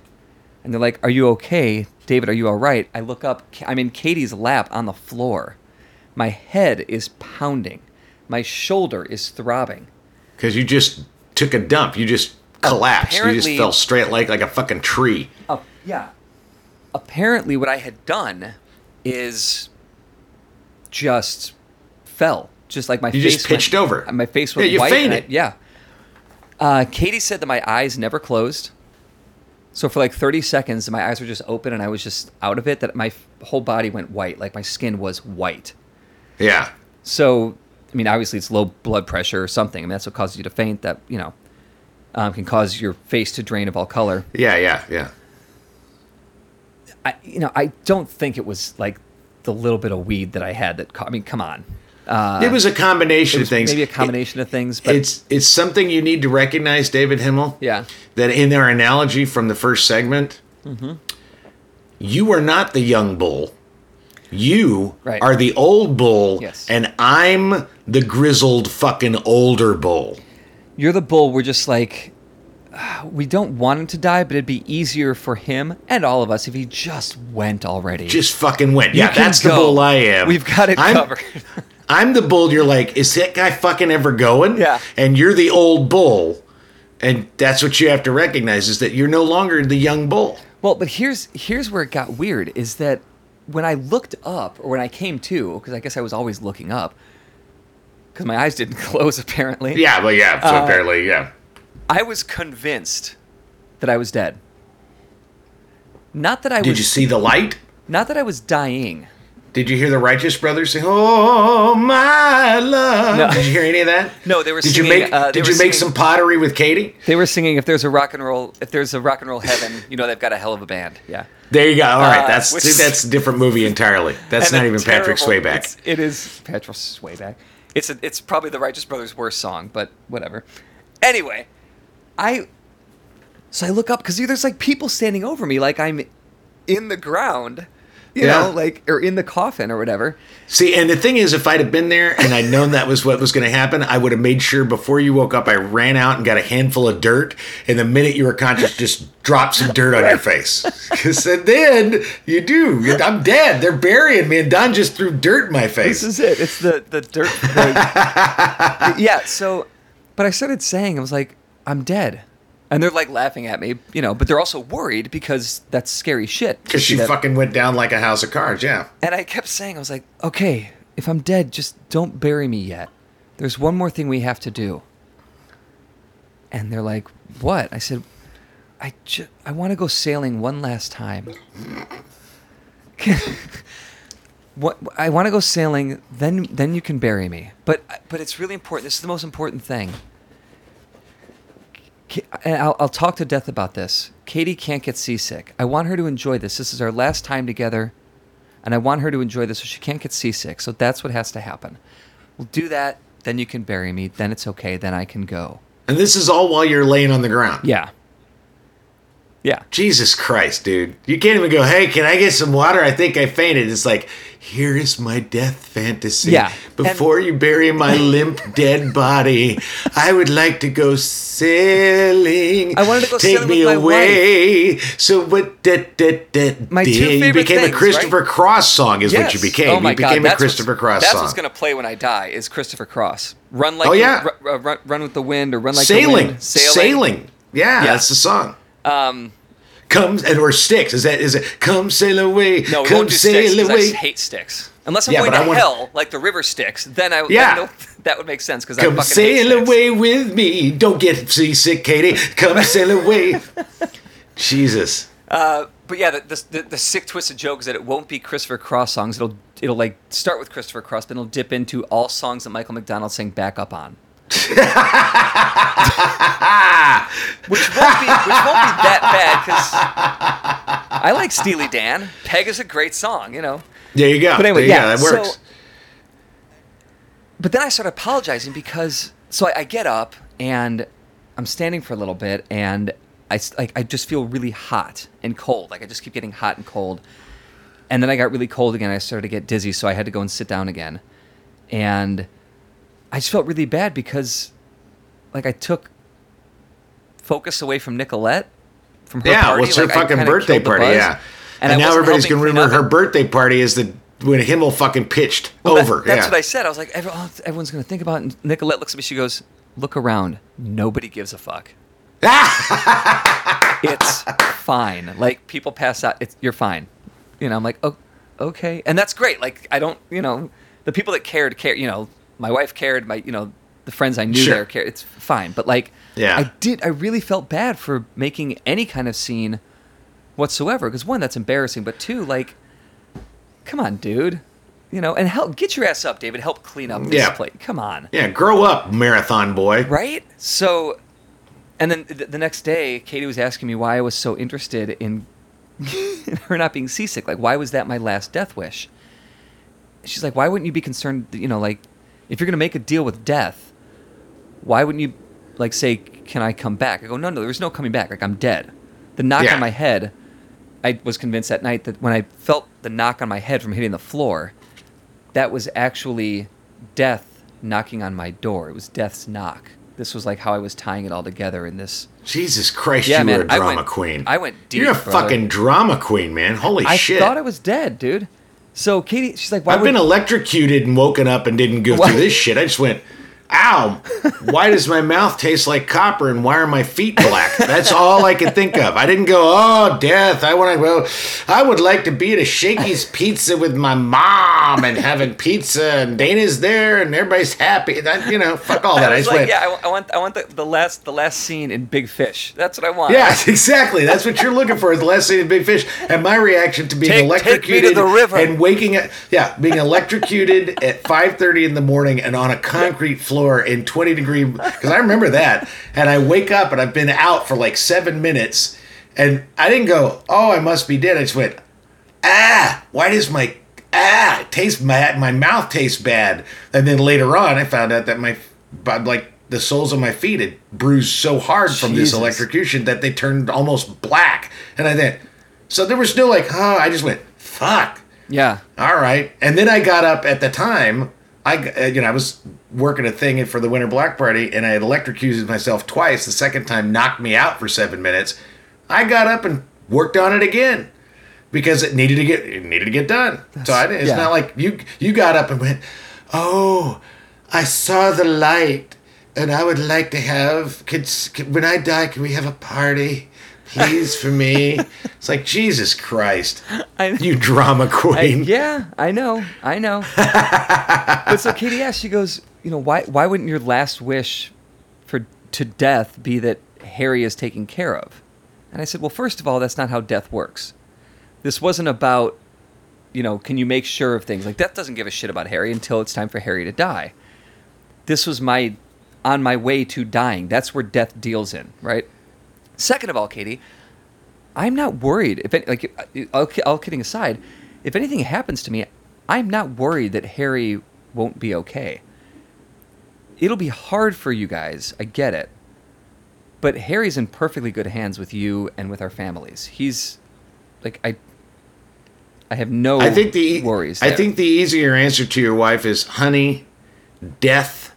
Speaker 1: And they're like, Are you okay? David, are you all right? I look up. I'm in Katie's lap on the floor. My head is pounding. My shoulder is throbbing.
Speaker 2: Because you just took a dump. You just collapsed. you just fell straight like like a fucking tree.
Speaker 1: Oh, yeah. Apparently, what I had done is just fell. Just like my
Speaker 2: You
Speaker 1: face
Speaker 2: just pitched
Speaker 1: went-
Speaker 2: over.
Speaker 1: My face
Speaker 2: Yeah,
Speaker 1: went
Speaker 2: you
Speaker 1: white. and I-
Speaker 2: fainted.
Speaker 1: yeah. Uh, Katie said that my eyes never closed. So for like 30 seconds, my eyes were just open and I was just out of it. That my whole body went white. Like my skin was white.
Speaker 2: Yeah.
Speaker 1: So, I mean, obviously it's low blood pressure or something. I mean, that's what causes you to faint. That you know um, can cause your face to drain of all color.
Speaker 2: Yeah, yeah, yeah.
Speaker 1: I, you know, I don't think it was like the little bit of weed that I had that. Ca- I mean, come on. Uh,
Speaker 2: it was a combination
Speaker 1: it was
Speaker 2: of things.
Speaker 1: maybe a combination of things, but
Speaker 2: it's it's something you need to recognize, David Himmel.
Speaker 1: Yeah.
Speaker 2: That in our analogy from the first segment,
Speaker 1: Mm-hmm.
Speaker 2: you are not the young bull. You
Speaker 1: Right.
Speaker 2: are the old bull,
Speaker 1: Yes.
Speaker 2: and I'm the grizzled fucking older bull.
Speaker 1: You're the bull. We're just like we don't want him to die, but it'd be easier for him and all of us if he just went already.
Speaker 2: Just fucking went.
Speaker 1: You
Speaker 2: Yeah, that's the bull I am.
Speaker 1: We've got it
Speaker 2: I'm,
Speaker 1: covered. (laughs)
Speaker 2: I'm the bull. You're like, is that guy fucking ever going?
Speaker 1: Yeah.
Speaker 2: And you're the old bull, and that's what you have to recognize is that you're no longer the young bull.
Speaker 1: Well, but here's here's where it got weird is that when I looked up or when I came to, because I guess I was always looking up, because my eyes didn't (laughs) close apparently.
Speaker 2: Yeah, but yeah. So
Speaker 1: Uh,
Speaker 2: apparently, yeah.
Speaker 1: I was convinced that I was dead. Not that I
Speaker 2: Did
Speaker 1: was
Speaker 2: you see the light?
Speaker 1: not that I was dying.
Speaker 2: Did you hear the Righteous Brothers sing "Oh My Love"?
Speaker 1: No.
Speaker 2: Did you hear any of that?
Speaker 1: No, they were
Speaker 2: Did
Speaker 1: singing,
Speaker 2: you make
Speaker 1: uh,
Speaker 2: Did
Speaker 1: were
Speaker 2: you make
Speaker 1: singing-
Speaker 2: some pottery with Katie?
Speaker 1: They were singing if there's a rock and roll if there's a rock and roll heaven, (laughs) you know they've got a hell of a band. Yeah.
Speaker 2: There you go. All right,
Speaker 1: Uh,
Speaker 2: that's
Speaker 1: which
Speaker 2: that's a different movie entirely. That's not
Speaker 1: a
Speaker 2: even Patrick Swayback.
Speaker 1: It is Patrick Swayback. It's a, it's probably the Righteous Brothers' worst song, but whatever. Anyway, I so I look up because there's like people standing over me, like I'm in the ground, (laughs) you
Speaker 2: Yeah.
Speaker 1: know, like or in the coffin or whatever.
Speaker 2: See, and the thing is, if I'd have been there and I'd known that was what was going to happen, I would have made sure before you woke up, I ran out and got a handful of dirt, and the minute you were conscious, just drop some dirt on your face. (laughs) Because then you do. I'm dead. They're burying me, and Don just threw dirt in my face.
Speaker 1: This is it. It's the the dirt. the- (laughs) yeah. So, but I started saying I was like, I'm dead, and they're like laughing at me, you know. But they're also worried because that's scary shit.
Speaker 2: Because she
Speaker 1: That-
Speaker 2: fucking went down like a house of cards. Yeah.
Speaker 1: And I kept saying, I was like, okay, if I'm dead, just don't bury me yet. There's one more thing we have to do. And they're like, what? I said, I, ju- I want to go sailing one last time. (laughs) what I want to go sailing, then then you can bury me. But but it's really important. This is the most important thing. I'll, I'll talk to Death about this. Katie can't get seasick. I want her to enjoy this. This is our last time together, and I want her to enjoy this so she can't get seasick. So that's what has to happen. We'll do that. Then you can bury me. Then it's okay. Then I can go.
Speaker 2: And this is all while you're laying on the ground.
Speaker 1: Yeah. Yeah.
Speaker 2: Jesus Christ, dude. You can't even go, hey, can I get some water? I think I fainted. It's like, here is my death fantasy.
Speaker 1: Yeah,
Speaker 2: Before you bury my (laughs) limp, dead body, I would like to go sailing.
Speaker 1: I wanted to go
Speaker 2: Take
Speaker 1: sailing
Speaker 2: me
Speaker 1: with my
Speaker 2: away. So what? That, that, that,
Speaker 1: My two
Speaker 2: you
Speaker 1: favorite
Speaker 2: became
Speaker 1: things,
Speaker 2: a Christopher
Speaker 1: right?
Speaker 2: Cross song, is what you became.
Speaker 1: Oh my
Speaker 2: you became
Speaker 1: God.
Speaker 2: a
Speaker 1: that's
Speaker 2: Christopher Cross
Speaker 1: That's
Speaker 2: song.
Speaker 1: what's gonna play when I die. Is Christopher Cross. Run like
Speaker 2: Oh, yeah.
Speaker 1: run, run with the wind or run like the
Speaker 2: sailing. Sailing. Yeah,
Speaker 1: Yeah.
Speaker 2: that's the song.
Speaker 1: Um,
Speaker 2: Come and or Styx. Is that is it? Come sail away.
Speaker 1: no, we
Speaker 2: come
Speaker 1: won't do
Speaker 2: sail
Speaker 1: Styx
Speaker 2: away.
Speaker 1: I hate Styx. Unless I'm
Speaker 2: Yeah,
Speaker 1: going to
Speaker 2: wanna-
Speaker 1: hell, like the river Styx, then I
Speaker 2: Yeah.
Speaker 1: then (laughs) that would make sense because I
Speaker 2: Come
Speaker 1: fucking
Speaker 2: sail away with me. Don't get seasick, Katie. Come sail away. (laughs) Jesus.
Speaker 1: Uh, but yeah, the, the, the, the sick twisted joke is that it won't be Christopher Cross songs. It'll it'll like start with Christopher Cross, but it'll dip into all songs that Michael McDonald sang back up on. (laughs) which won't be which won't be that bad because I like Steely Dan. Peg is a great song, you know.
Speaker 2: There you go.
Speaker 1: But anyway, yeah,
Speaker 2: go. that works.
Speaker 1: so- But then I started apologizing because so I, I get up and I'm standing for a little bit and I s- like I just feel really hot and cold. Like I just keep getting hot and cold. And then I got really cold again. I started to get dizzy, so I had to go and sit down again. And I just felt really bad because like I took focus away from Nicolette from her
Speaker 2: yeah,
Speaker 1: party.
Speaker 2: it's her
Speaker 1: Like,
Speaker 2: fucking birthday party. Yeah.
Speaker 1: And,
Speaker 2: And, now everybody's going to
Speaker 1: clean
Speaker 2: remember her birthday party is the when Himmel fucking pitched
Speaker 1: Well, that-
Speaker 2: over.
Speaker 1: that's
Speaker 2: yeah.
Speaker 1: what I said. I was like, oh, everyone's going to think about it. And Nicolette looks at me. She goes, look around. Nobody gives a fuck. (laughs) it's fine. Like, people pass out. It's, you're fine. You know, I'm like, oh, okay. And that's great. Like, I don't, you know, the people that cared, care, you know, my wife cared, my, you know, the friends I knew
Speaker 2: Sure.
Speaker 1: there cared. It's fine. But, like,
Speaker 2: Yeah.
Speaker 1: I did, I really felt bad for making any kind of scene whatsoever. Because, one, that's embarrassing. But, two, like, come on, dude. You know, and help get your ass up, David. Help clean up this
Speaker 2: Yeah.
Speaker 1: place. Come on,
Speaker 2: yeah, grow up, marathon boy.
Speaker 1: right? So, and then th- the next day, Katie was asking me why I was so interested in, in (laughs) her not being seasick. Like, why was that my last death wish? She's like, why wouldn't you be concerned? You know, like, if you're gonna make a deal with death, why wouldn't you, like, say, can I come back? I go, no, no, there was no coming back. Like, I'm dead. The knock
Speaker 2: Yeah.
Speaker 1: on my head. I was convinced that night that when I felt the knock on my head from hitting the floor, that was actually death knocking on my door. It was death's knock. This was like how I was tying it all together in this.
Speaker 2: Jesus Christ,
Speaker 1: Yeah,
Speaker 2: you
Speaker 1: man,
Speaker 2: were a drama
Speaker 1: went-
Speaker 2: queen.
Speaker 1: I went
Speaker 2: You're a
Speaker 1: brother.
Speaker 2: fucking drama queen, man. Holy
Speaker 1: I
Speaker 2: shit.
Speaker 1: I thought I was dead, dude. So Katie, she's like, "Why
Speaker 2: I've
Speaker 1: would
Speaker 2: been electrocuted and woken up and didn't go through this shit. I just went, ow, why does my mouth taste like copper and why are my feet black? That's all I could think of. I didn't go, oh, death. I want to go, I would like to be at a Shakey's Pizza with my mom and having pizza and Dana's there and everybody's happy. That, you know, fuck all that. I,
Speaker 1: I
Speaker 2: just
Speaker 1: like,
Speaker 2: went,
Speaker 1: yeah, I, I want, I want the, the last, the last scene in Big Fish. That's what I want.
Speaker 2: Yeah, (laughs) exactly. That's what you're looking for. Is the last scene in Big Fish, and my reaction to being
Speaker 1: Take- take to
Speaker 2: electrocuted
Speaker 1: the river.
Speaker 2: and waking up. Yeah, being electrocuted at 5:30 in the morning and on a concrete floor in 20 degree. Because I remember that, and I wake up and I've been out for like seven minutes, and I didn't go, "Oh, I must be dead." I just went, "Ah, why does my ah it tastes bad? My mouth tastes bad." And then later on, I found out that my but like the soles of my feet had bruised so hard from this electrocution that they turned almost black. And I thought, so there was no like, oh, I just went, fuck,
Speaker 1: yeah.
Speaker 2: all right. And then I got up at the time. I uh, you know I was working a thing for the Winter Black Party, and I had electrocuted myself twice. The second time knocked me out for seven minutes. I got up and worked on it again because it needed to get it needed to get done. so I, didn't- it's
Speaker 1: yeah.
Speaker 2: not like you you got up and went, oh, I saw the light, and I would like to have kids. When I die, can we have a party? Please for me. It's like Jesus Christ, (laughs)
Speaker 1: I-
Speaker 2: you drama
Speaker 1: I-
Speaker 2: queen.
Speaker 1: yeah, I know, I know. (laughs) but so Katie asks, she goes, you know, why why wouldn't your last wish for to death be that Harry is taken care of? And I said, well, first of all, that's not how death works. This wasn't about, you know, can you make sure of things? Like death doesn't give a shit about Harry until it's time for Harry to die. This was my on my way to dying. That's where death deals in, right? Second of all, Katie, I'm not worried. If it, like, uh, all, all kidding aside, if anything happens to me, I'm not worried that Harry won't be okay. It'll be hard for you guys. I get it. But Harry's in perfectly good hands with you and with our families. He's like I I have no
Speaker 2: I think the
Speaker 1: worries.
Speaker 2: I think the easier answer to your wife is, honey, death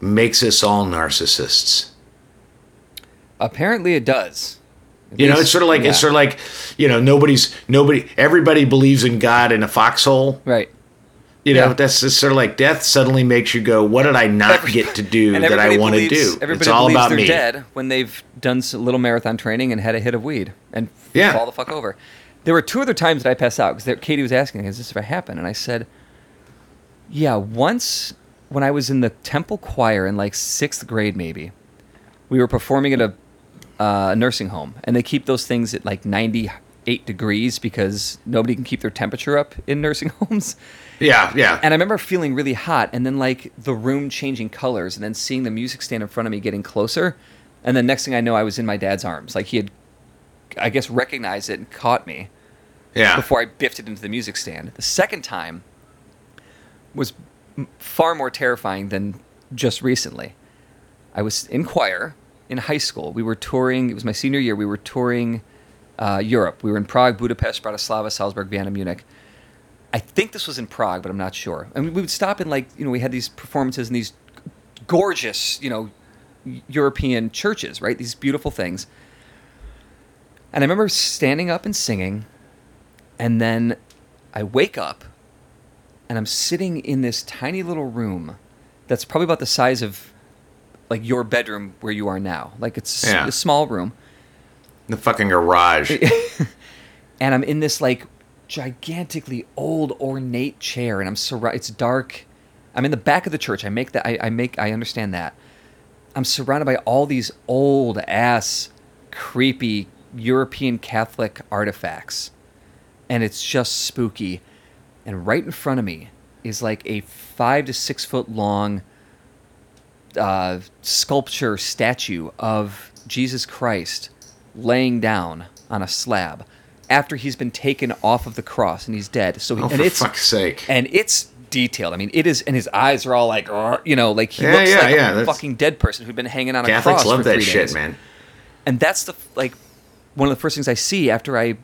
Speaker 2: makes us all narcissists.
Speaker 1: Apparently it does. At
Speaker 2: You know,
Speaker 1: least-
Speaker 2: it's sort of like
Speaker 1: yeah.
Speaker 2: it's sort of like, you know, nobody's nobody everybody believes in God in a foxhole.
Speaker 1: right.
Speaker 2: You know,
Speaker 1: Yeah.
Speaker 2: that's just sort of like death suddenly makes you go, what did I not
Speaker 1: Every-
Speaker 2: get to do that I want to do?
Speaker 1: Everybody
Speaker 2: It's all
Speaker 1: believes
Speaker 2: about
Speaker 1: they're
Speaker 2: me.
Speaker 1: dead when they've done a little marathon training and had a hit of weed and
Speaker 2: Yeah.
Speaker 1: fall the fuck over. There were two other times that I passed out because Katie was asking, "Has this ever happened?" And I said, "Yeah, once when I was in the temple choir in like sixth grade, maybe. We were performing at a uh, nursing home, and they keep those things at like ninety-eight degrees because nobody can keep their temperature up in nursing (laughs) homes."
Speaker 2: Yeah, yeah.
Speaker 1: And I remember feeling really hot, and then like the room changing colors, and then seeing the music stand in front of me getting closer, and then next thing I know, I was in my dad's arms. Like he had, I guess, recognized it and caught me
Speaker 2: yeah.
Speaker 1: before I biffed it into the music stand. The second time was far more terrifying than just recently. I was in choir in high school. We were touring. It was my senior year. We were touring uh, Europe. We were in Prague, Budapest, Bratislava, Salzburg, Vienna, Munich. I think this was in Prague, but I'm not sure. I mean, we would stop in like you know we had these performances in these gorgeous you know European churches, right? These beautiful things. And I remember standing up and singing, and then I wake up, and I'm sitting in this tiny little room that's probably about the size of like your bedroom where you are now. Like it's
Speaker 2: Yeah.
Speaker 1: a small room
Speaker 2: the fucking garage. (laughs)
Speaker 1: and I'm in this like gigantically old ornate chair, and I'm surrounded. It's dark. I'm in the back of the church. I make that. I, I make. I understand that. I'm surrounded by all these old ass, creepy European Catholic artifacts, and it's just spooky. And right in front of me is like a five to six foot long uh, sculpture statue of Jesus Christ laying down on a slab after he's been taken off of the cross and he's dead. So he,
Speaker 2: Oh,
Speaker 1: and
Speaker 2: for
Speaker 1: it's
Speaker 2: fuck's sake.
Speaker 1: and it's detailed. I mean, it is, and his eyes are all like, you know, like he
Speaker 2: Yeah,
Speaker 1: looks
Speaker 2: yeah,
Speaker 1: like
Speaker 2: yeah,
Speaker 1: a fucking dead person who'd been hanging on a
Speaker 2: Catholics
Speaker 1: cross Catholics
Speaker 2: love
Speaker 1: for
Speaker 2: that shit,
Speaker 1: days.
Speaker 2: man.
Speaker 1: And that's the like one of the first things I see after I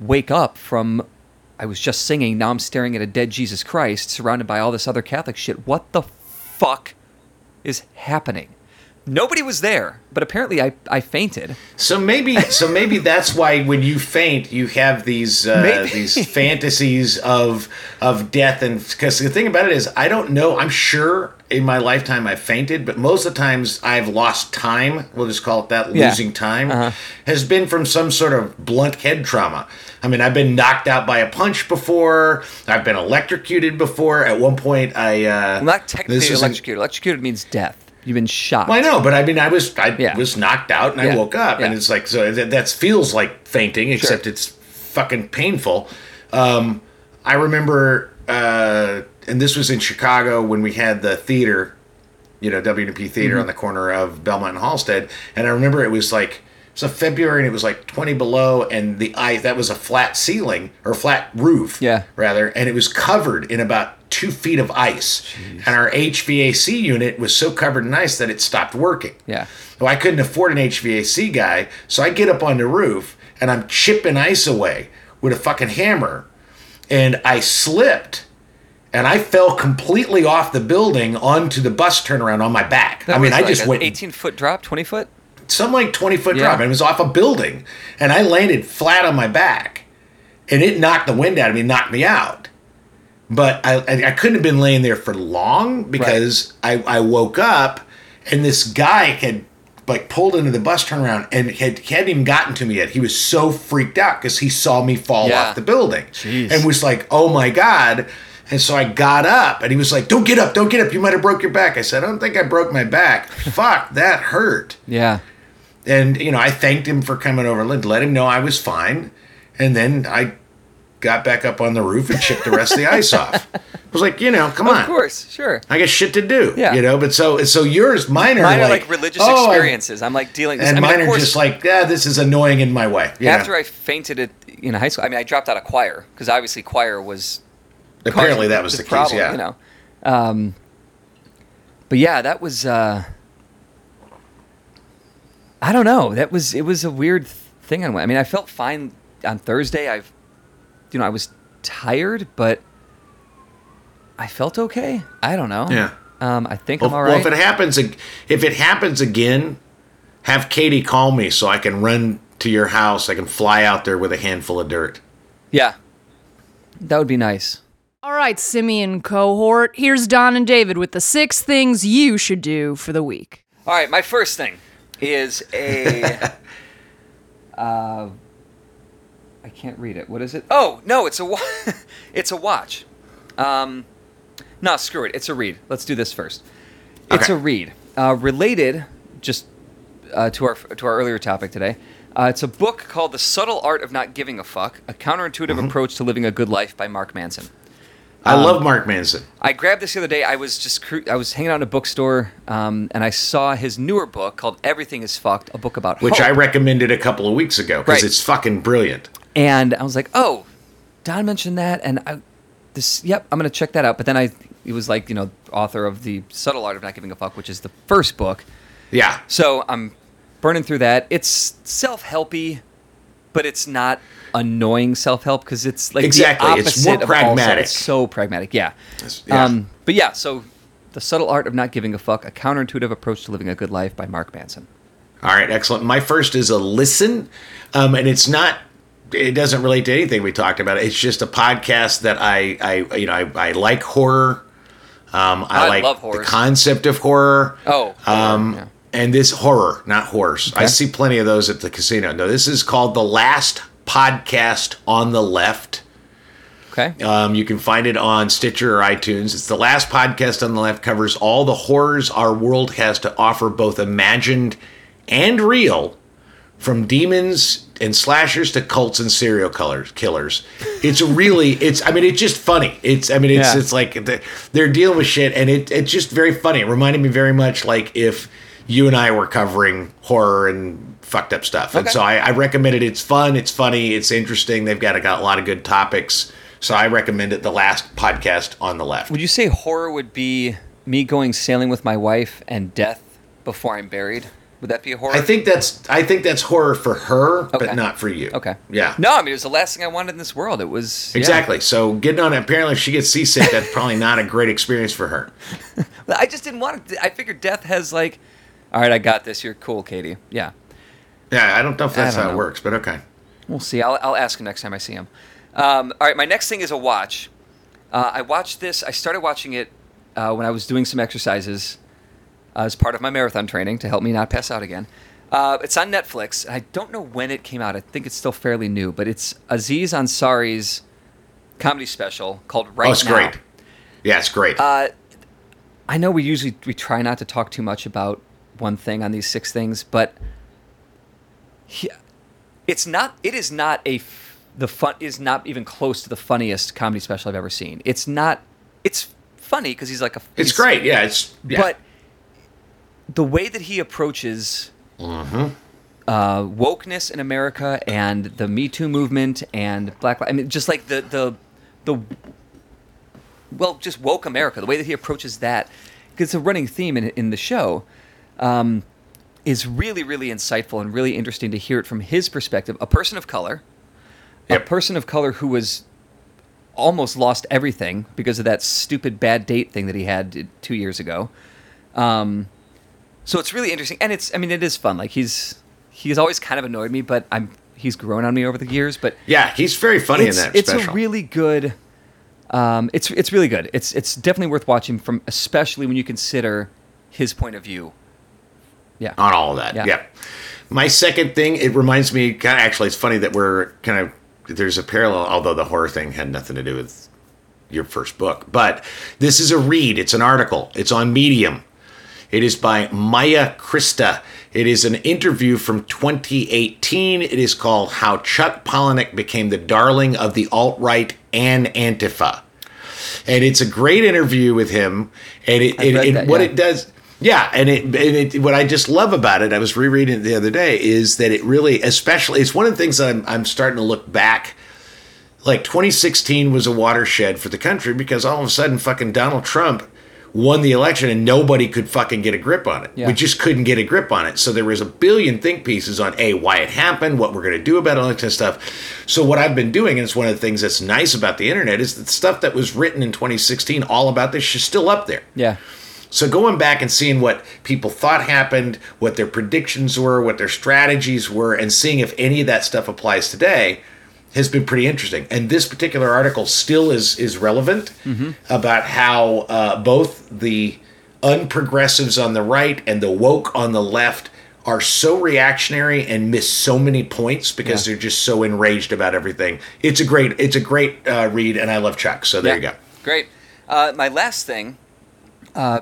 Speaker 1: wake up from I was just singing. Now I'm staring at a dead Jesus Christ surrounded by all this other Catholic shit. What the fuck is happening? Nobody was there, but apparently I, I fainted.
Speaker 2: So maybe, so maybe that's why when you faint, you have these uh, these fantasies of of death, and because the thing about it is, I don't know. I'm sure in my lifetime I've fainted, but most of the times I've lost time. We'll just call it that.
Speaker 1: Yeah.
Speaker 2: Losing time
Speaker 1: Uh-huh.
Speaker 2: has been from some sort of blunt head trauma. I mean, I've been knocked out by a punch before. I've been electrocuted before. At one point, I uh,
Speaker 1: Well, not technically electrocuted. Electrocuted means death. You've been shot.
Speaker 2: well, I know, but I mean, I was I
Speaker 1: Yeah.
Speaker 2: was knocked out and I woke up, and it's like so that, that feels like fainting, except it's fucking painful. Um, I remember, uh, and this was in Chicago when we had the theater, you know, WNEP Theater
Speaker 1: Mm-hmm.
Speaker 2: on the corner of Belmont and Halsted, and I remember it was like. It was a February and it was like 20 below and the ice that was a flat ceiling or flat roof
Speaker 1: Yeah.
Speaker 2: rather and it was covered in about two feet of ice and our HVAC unit was so covered in ice that it stopped working
Speaker 1: Yeah.
Speaker 2: So I couldn't afford an HVAC guy, so I get up on the roof and I'm chipping ice away with a fucking hammer, and I slipped. And I fell completely off the building onto the bus turnaround on my back.
Speaker 1: That
Speaker 2: I mean, I
Speaker 1: like
Speaker 2: just went
Speaker 1: 18 foot drop, 20 foot.
Speaker 2: some like 20 foot
Speaker 1: Yeah.
Speaker 2: drop, and it was off a building. And I landed flat on my back, and it knocked the wind out of me, knocked me out. But I, I, I couldn't have been laying there for long because I, I woke up, and this guy had like pulled into the bus turnaround and had hadn't even gotten to me yet. He was so freaked out because he saw me fall
Speaker 1: Yeah.
Speaker 2: off the building,
Speaker 1: Jeez.
Speaker 2: and was like, "Oh my god." And so I got up, and he was like, "Don't get up, don't get up. You might have broke your back." I said, "I don't think I broke my back. (laughs) Fuck, that hurt."
Speaker 1: Yeah.
Speaker 2: and you know I thanked him for coming over and let him know I was fine, and then I got back up on the roof and chipped the rest of the ice (laughs) off. I was like, you know, come on.
Speaker 1: Of course, sure.
Speaker 2: I got shit to do.
Speaker 1: Yeah.
Speaker 2: You know, but so so yours, mine are
Speaker 1: Mine
Speaker 2: like,
Speaker 1: are like religious
Speaker 2: oh,
Speaker 1: experiences. I'm like dealing.
Speaker 2: and
Speaker 1: I mean,
Speaker 2: mine are
Speaker 1: course,
Speaker 2: just like, yeah, this is annoying in my way. you
Speaker 1: after
Speaker 2: know.
Speaker 1: I fainted at, in high school. I mean, I dropped out of choir because obviously choir was
Speaker 2: apparently that was the,
Speaker 1: problem.
Speaker 2: case. Yeah.
Speaker 1: You know, um, but yeah, that was. Uh, I don't know. That was it was a weird thing. I mean, I felt fine on Thursday. I've, you know, I was tired, but I felt okay. I don't know.
Speaker 2: Yeah.
Speaker 1: Um, I think
Speaker 2: Well,
Speaker 1: I'm all right.
Speaker 2: well, if it happens, if it happens again, have Katie call me so I can run to your house. I can fly out there with a handful of dirt.
Speaker 1: yeah, that would be nice.
Speaker 4: All right, Simian cohort, here's Don and David with the six things you should do for the week.
Speaker 1: All right, my first thing is a. (laughs) uh, I can't read it. What is it? Oh no, it's a wa- (laughs) it's a watch. Um, no, screw it. It's a read. Let's do this first. It's a read. Uh, related, just uh, to our to our earlier topic today. Uh, it's a book called The Subtle Art of Not Giving a Fuck: A Counterintuitive Approach to Living a Good Life by Mark Manson.
Speaker 2: I
Speaker 1: Um,
Speaker 2: love Mark Manson.
Speaker 1: I grabbed this the other day. I was just cru- I was hanging out in a bookstore, um, and I saw his newer book called Everything Is Fucked, a book about
Speaker 2: Which
Speaker 1: hope.
Speaker 2: I recommended a couple of weeks ago because
Speaker 1: Right.
Speaker 2: it's fucking brilliant.
Speaker 1: And I was like, oh, Don mentioned that, and I, this, yep, I'm gonna check that out. But then I, it was like, you know, author of the Subtle Art of Not Giving a Fuck, which is the first book.
Speaker 2: Yeah.
Speaker 1: So I'm burning through that. It's self-helpy, but it's not annoying self-help because it's like
Speaker 2: Exactly.
Speaker 1: The
Speaker 2: It's
Speaker 1: opposite
Speaker 2: more
Speaker 1: of
Speaker 2: pragmatic.
Speaker 1: It's so pragmatic. Yeah.
Speaker 2: yeah.
Speaker 1: Um, but yeah, so the subtle art of not giving a fuck: a counterintuitive approach to living a good life by Mark Manson.
Speaker 2: All right, excellent. My first is a listen, um, and it's not. It doesn't relate to anything we talked about. It's just a podcast that I, I you know, I, I like horror. Um, I,
Speaker 1: I
Speaker 2: like
Speaker 1: love
Speaker 2: the concept of horror.
Speaker 1: Oh,
Speaker 2: Um,
Speaker 1: yeah.
Speaker 2: and this horror, not horse. I see plenty of those at the casino. No, this is called the Last Podcast on the Left.
Speaker 1: Okay.
Speaker 2: Um, you can find it on Stitcher or iTunes. It's the last podcast on the left covers all the horrors our world has to offer, both imagined and real, from demons and slashers to cults and serial killers. Killers. It's really, it's. I mean, it's just funny. It's. I mean, it's.
Speaker 1: Yeah.
Speaker 2: It's like the- they're dealing with shit, and it, it's just very funny. It reminded me very much like if you and I were covering horror and fucked up stuff. And so I, I recommend it. It's fun. It's funny. It's interesting. They've got, got a lot of good topics. So I recommend it. The last podcast on the left.
Speaker 1: Would you say horror would be me going sailing with my wife and death before I'm buried? Would that be a horror?
Speaker 2: I think that's I think that's horror for her,
Speaker 1: Okay.
Speaker 2: but not for you.
Speaker 1: Okay.
Speaker 2: Yeah.
Speaker 1: No, I mean it was the last thing I wanted in this world. It was yeah.
Speaker 2: Exactly. So getting on apparently if she gets seasick, that's probably not a great experience for her. (laughs)
Speaker 1: I just didn't want it. I figured death has like, all right, I got this. You're cool, Katie. Yeah.
Speaker 2: Yeah, I don't know if that's how it works, but okay.
Speaker 1: We'll see. I'll, I'll ask him next time I see him. Um, all right, my next thing is a watch. Uh, I watched this. I started watching it uh, when I was doing some exercises as part of my marathon training to help me not pass out again. Uh, it's on Netflix. I don't know when it came out. I think it's still fairly new, but it's Aziz Ansari's comedy special called Right
Speaker 2: oh, it's
Speaker 1: Now.
Speaker 2: great. Yeah, it's great.
Speaker 1: Uh, I know we usually we try not to talk too much about one thing on these six things, but he, it's not. It is not a. the fun is not even close to the funniest comedy special I've ever seen. It's not. It's funny because he's like a.
Speaker 2: it's great. Yeah, it's yeah.
Speaker 1: but the way that he approaches
Speaker 2: Mm-hmm.
Speaker 1: uh, wokeness in America and the Me Too movement and Black Lives, I mean, just like the the the well, just woke America, the way that he approaches that, because it's a running theme in in the show, um, is really really insightful and really interesting to hear it from his perspective, a person of color,
Speaker 2: Yep.
Speaker 1: a person of color who was almost lost everything because of that stupid bad date thing that he had two years ago. Um, so it's really interesting, and it's I mean it is fun. Like he's he's always kind of annoyed me, but I'm he's grown on me over the years. But
Speaker 2: yeah, he's very funny in that
Speaker 1: it's
Speaker 2: special.
Speaker 1: a really good. Um, it's it's really good. It's it's definitely worth watching from, especially when you consider his point of view. Yeah.
Speaker 2: on all of that.
Speaker 1: Yeah.
Speaker 2: Yeah. My second thing, it reminds me kind of actually it's funny that we're kind of there's a parallel although the horror thing had nothing to do with your first book. But this is a read, it's an article. It's on Medium. It is by Maya Krista. It is an interview from 2018. It is called How Chuck Palahniuk Became the Darling of the Alt Right and Antifa. And it's a great interview with him. And it, it, it-
Speaker 1: that,
Speaker 2: what
Speaker 1: yeah.
Speaker 2: it does. Yeah, and it, and it what I just love about it, I was rereading it the other day, is that it really, especially, it's one of the things that I'm, I'm starting to look back like 2016 was a watershed for the country because all of a sudden fucking Donald Trump won the election and nobody could fucking get a grip on it.
Speaker 1: Yeah.
Speaker 2: We just couldn't get a grip on it. So there was a billion think pieces on a why it happened, what we're going to do about it, all that kind of stuff. So what I've been doing, and it's one of the things that's nice about the internet, is that the stuff that was written in 2016 all about this is still up there.
Speaker 1: Yeah.
Speaker 2: So going back and seeing what people thought happened, what their predictions were, what their strategies were, and seeing if any of that stuff applies today has been pretty interesting. And this particular article still is is relevant about how uh, both the unprogressives on the right and the woke on the left are so reactionary and miss so many points because
Speaker 1: Yeah.
Speaker 2: they're just so enraged about everything. It's a great it's a great uh, read, and I love Chuck. So there you go.
Speaker 1: Great. Uh, my last thing, uh,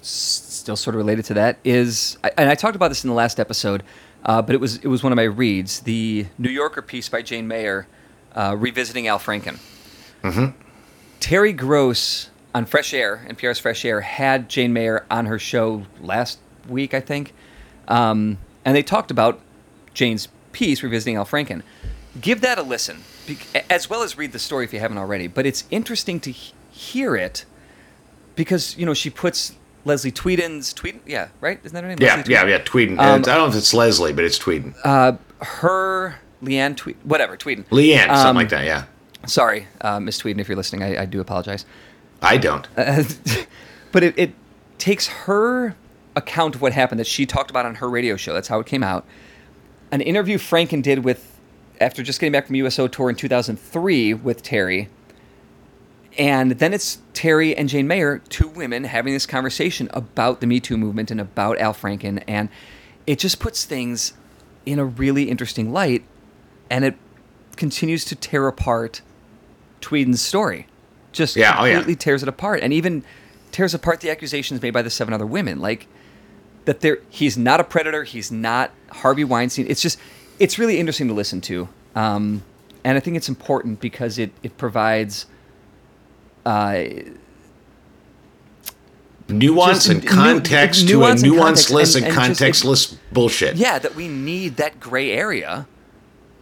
Speaker 1: s- still sort of related to that, is, and I talked about this in the last episode, uh, but it was it was one of my reads, the New Yorker piece by Jane Mayer, uh, revisiting Al Franken. Terry Gross on Fresh Air, and NPR's Fresh Air, had Jane Mayer on her show last week, I think, um, and they talked about Jane's piece, revisiting Al Franken. Give that a listen, as well as read the story if you haven't already. But it's interesting to he- hear it because you know she puts Leslie Tweeden's Tweeden, yeah, right? Isn't that her name?
Speaker 2: Yeah, yeah, yeah. Tweeden.
Speaker 1: Um,
Speaker 2: I don't know if it's Leslie, but it's Tweeden.
Speaker 1: Her Leanne Tweed, whatever Tweeden.
Speaker 2: Leanne, something
Speaker 1: um,
Speaker 2: like that. Yeah,
Speaker 1: Sorry, uh, Miss Tweeden, if you're listening, I, I do apologize.
Speaker 2: I don't. (laughs)
Speaker 1: but it, it takes her account of what happened that she talked about on her radio show. That's how it came out. An interview Franken did with, after just getting back from USO tour in 2003 with Terry. And then it's Terry and Jane Mayer, two women, having this conversation about the Me Too movement and about Al Franken. And it just puts things in a really interesting light. And it continues to tear apart Tweeden's story. Just
Speaker 2: Yeah, oh, yeah.
Speaker 1: completely tears it apart, and even tears apart the accusations made by the seven other women. Like that, there he's not a predator. He's not Harvey Weinstein. It's just it's really interesting to listen to, um, and I think it's important because it it provides. Uh,
Speaker 2: Nuance
Speaker 1: Just
Speaker 2: and
Speaker 1: nu-
Speaker 2: context to a
Speaker 1: nuance and
Speaker 2: nuanceless
Speaker 1: context,
Speaker 2: and,
Speaker 1: and- and just-
Speaker 2: contextless bullshit.
Speaker 1: yeah, that we need that gray area.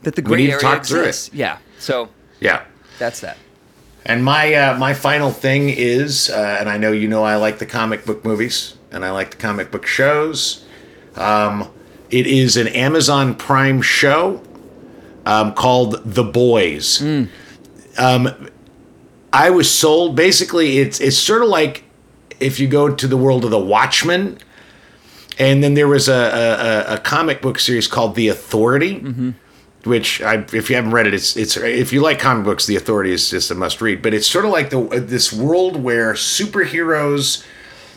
Speaker 1: That the gray
Speaker 2: to
Speaker 1: area
Speaker 2: talk through it.
Speaker 1: exists. Yeah. So
Speaker 2: Yeah.
Speaker 1: that's that.
Speaker 2: And my uh, my final thing is, uh, and I know you know I like the comic book movies and I like the comic book shows. Um, it is an Amazon Prime show um, called The Boys. Um, I was sold. Basically, it's it's sort of like if you go to the world of the Watchmen, and then there was a a, a- comic book series called The Authority mm-hmm. which I, if you haven't read it, it's it's if you like comic books, The Authority is just a must read. But it's sort of like the this world where superheroes,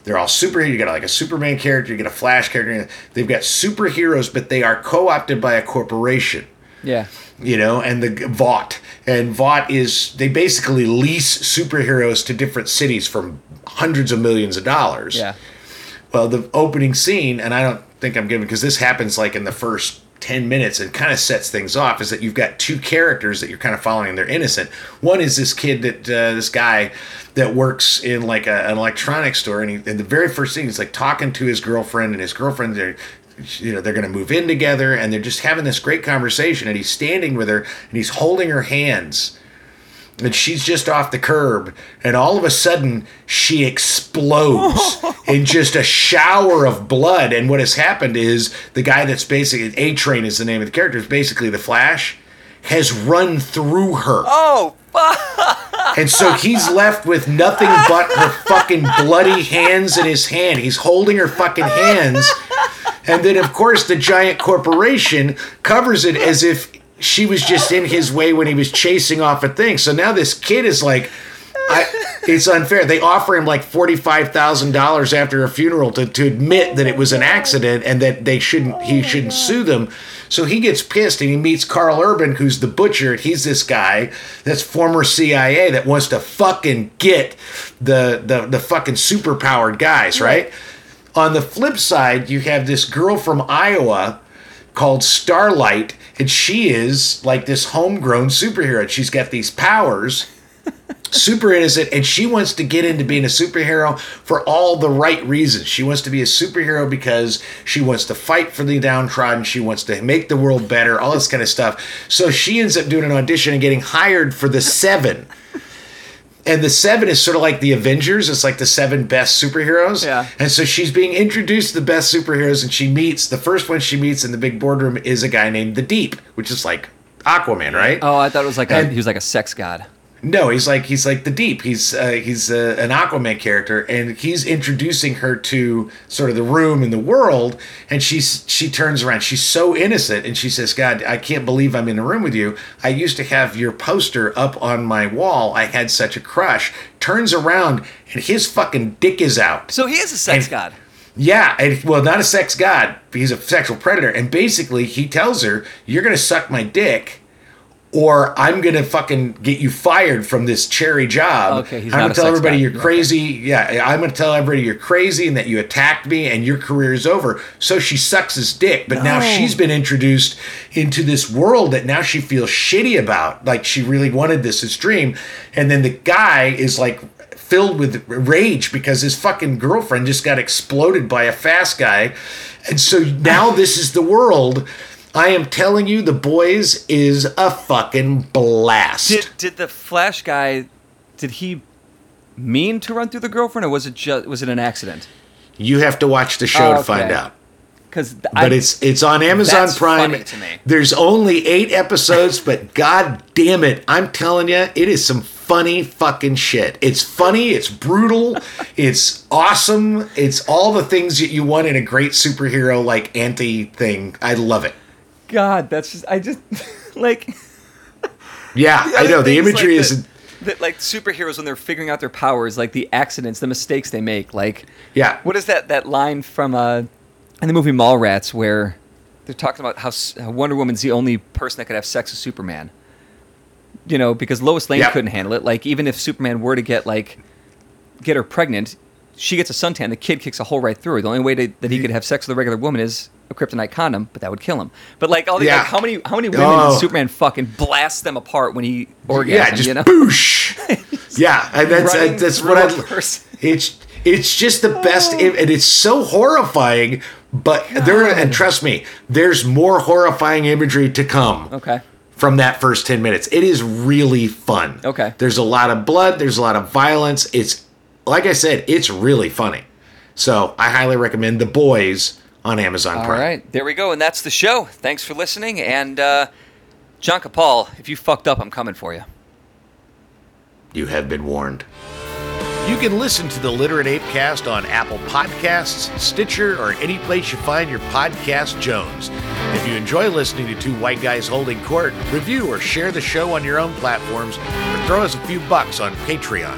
Speaker 2: they're all superheroes. You got like a Superman character, you get a Flash character. They've got superheroes, but they are co-opted by a corporation
Speaker 1: Yeah.
Speaker 2: you know, and the Vought. And Vought is they basically lease superheroes to different cities for hundreds of millions of dollars.
Speaker 1: Yeah.
Speaker 2: Well, the opening scene, and I don't think I'm giving because this happens like in the first 10 minutes and kind of sets things off is that you've got two characters that you're kind of following and they're innocent. One is this kid that, uh, this guy that works in like a, an electronics store. And, he, and the very first thing, he's like talking to his girlfriend and his girlfriend, they're, you know, they're going to move in together and they're just having this great conversation. And he's standing with her and he's holding her hands and she's just off the curb and all of a sudden she explodes (laughs) in just a shower of blood and what has happened is the guy that's basically A-Train is the name of the character is basically the flash has run through her
Speaker 1: Oh, fuck.
Speaker 2: and so he's left with nothing but her fucking bloody hands in his hand. He's holding her fucking hands. And then, of course, the giant corporation covers it as if she was just in his way when he was chasing off a thing. So now this kid is like, I, it's unfair. They offer him like forty-five thousand dollars after a funeral to, to admit that it was an accident and that they shouldn't he shouldn't sue them. So he gets pissed and he meets Karl Urban, who's the butcher. He's this guy that's former CIA that wants to fucking get the the the fucking superpowered guys, right? On the flip side, you have this girl from Iowa called Starlight, and she is like this homegrown superhero. She's got these powers, (laughs) super innocent, and she wants to get into being a superhero for all the right reasons. She wants to be a superhero because she wants to fight for the downtrodden, she wants to make the world better, all this kind of stuff. So she ends up doing an audition and getting hired for the Seven. And the seven is sort of like the Avengers. It's like the seven best superheroes.
Speaker 1: Yeah.
Speaker 2: And so she's being introduced to the best superheroes, and she meets the first one she meets in the big boardroom is a guy named the Deep, which is like Aquaman, right?
Speaker 1: Oh, I thought it was like a, he was like a sex god.
Speaker 2: No, he's like he's like the Deep. He's uh, he's uh, an Aquaman character, and he's introducing her to sort of the room and the world. And she's she turns around. She's so innocent, and she says, "God, I can't believe I'm in a room with you. I used to have your poster up on my wall. I had such a crush." Turns around, and his fucking dick is out.
Speaker 1: So he is a sex
Speaker 2: And-
Speaker 1: god.
Speaker 2: Yeah, and well, not a sex god. He's a sexual predator, and basically he tells her, "You're gonna suck my dick." Or I'm gonna fucking get you fired from this cherry job.
Speaker 1: Okay, he's
Speaker 2: I'm gonna tell everybody
Speaker 1: guy.
Speaker 2: you're
Speaker 1: Okay.
Speaker 2: crazy. Yeah, I'm gonna tell everybody you're crazy and that you attacked me and your career is over. So she sucks his dick, but now she's been introduced into this world that now she feels shitty about. Like she really wanted this as dream, and then the guy is like filled with rage because his fucking girlfriend just got exploded by a fast guy. And so now (laughs) this is the world. I am telling you, The Boys is a fucking blast.
Speaker 1: Did did the Flash guy? Did he mean to run through the girlfriend, or was it just was it an accident?
Speaker 2: you have to watch the show
Speaker 1: Oh,
Speaker 2: to find
Speaker 1: okay.
Speaker 2: out.
Speaker 1: Because
Speaker 2: But it's it's on Amazon
Speaker 1: That's
Speaker 2: Prime.
Speaker 1: funny to me.
Speaker 2: There's only eight episodes, but god damn it, I'm telling you, it is some funny fucking shit. It's funny, it's brutal, (laughs) it's awesome, it's all the things that you want in a great superhero like anti thing. I love it.
Speaker 1: God. That's just I just (laughs) like.
Speaker 2: Yeah, (laughs) I know the imagery
Speaker 1: like,
Speaker 2: is.
Speaker 1: that- like superheroes when they're figuring out their powers, like the accidents, the mistakes they make. Like,
Speaker 2: Yeah.
Speaker 1: what is that that line from uh, in the movie Mallrats where they're talking about how, how Wonder Woman's the only person that could have sex with Superman. You know, because Lois Lane
Speaker 2: Yeah.
Speaker 1: couldn't handle it. Like, even if Superman were to get like get her pregnant, she gets a suntan. The kid kicks a hole right through her. The only way to, that he could have sex with a regular woman is a kryptonite condom, but that would kill him. But like all the
Speaker 2: Yeah.
Speaker 1: like, how many how many women
Speaker 2: Oh.
Speaker 1: did Superman fucking blast them apart when he orgasmed?
Speaker 2: yeah, just
Speaker 1: you know?
Speaker 2: boosh. (laughs) yeah, and that's uh, that's what I. It's it's just the best, im- and it's so horrifying. But there, and trust me, there's more horrifying imagery to come.
Speaker 1: Okay.
Speaker 2: From that first ten minutes, it is really fun.
Speaker 1: Okay.
Speaker 2: There's a lot of blood. There's a lot of violence. It's like I said, it's really funny. So I highly recommend The Boys on Amazon
Speaker 1: All
Speaker 2: Prime.
Speaker 1: right, there we go, and that's the show. Thanks for listening, and uh, John Capal, if you fucked up, I'm coming for you.
Speaker 2: You have been warned.
Speaker 3: You can listen to the Literate Apecast on Apple Podcasts, Stitcher, or any place you find your podcast Jones. If you enjoy listening to two white guys holding court, review or share the show on your own platforms, or throw us a few bucks on Patreon.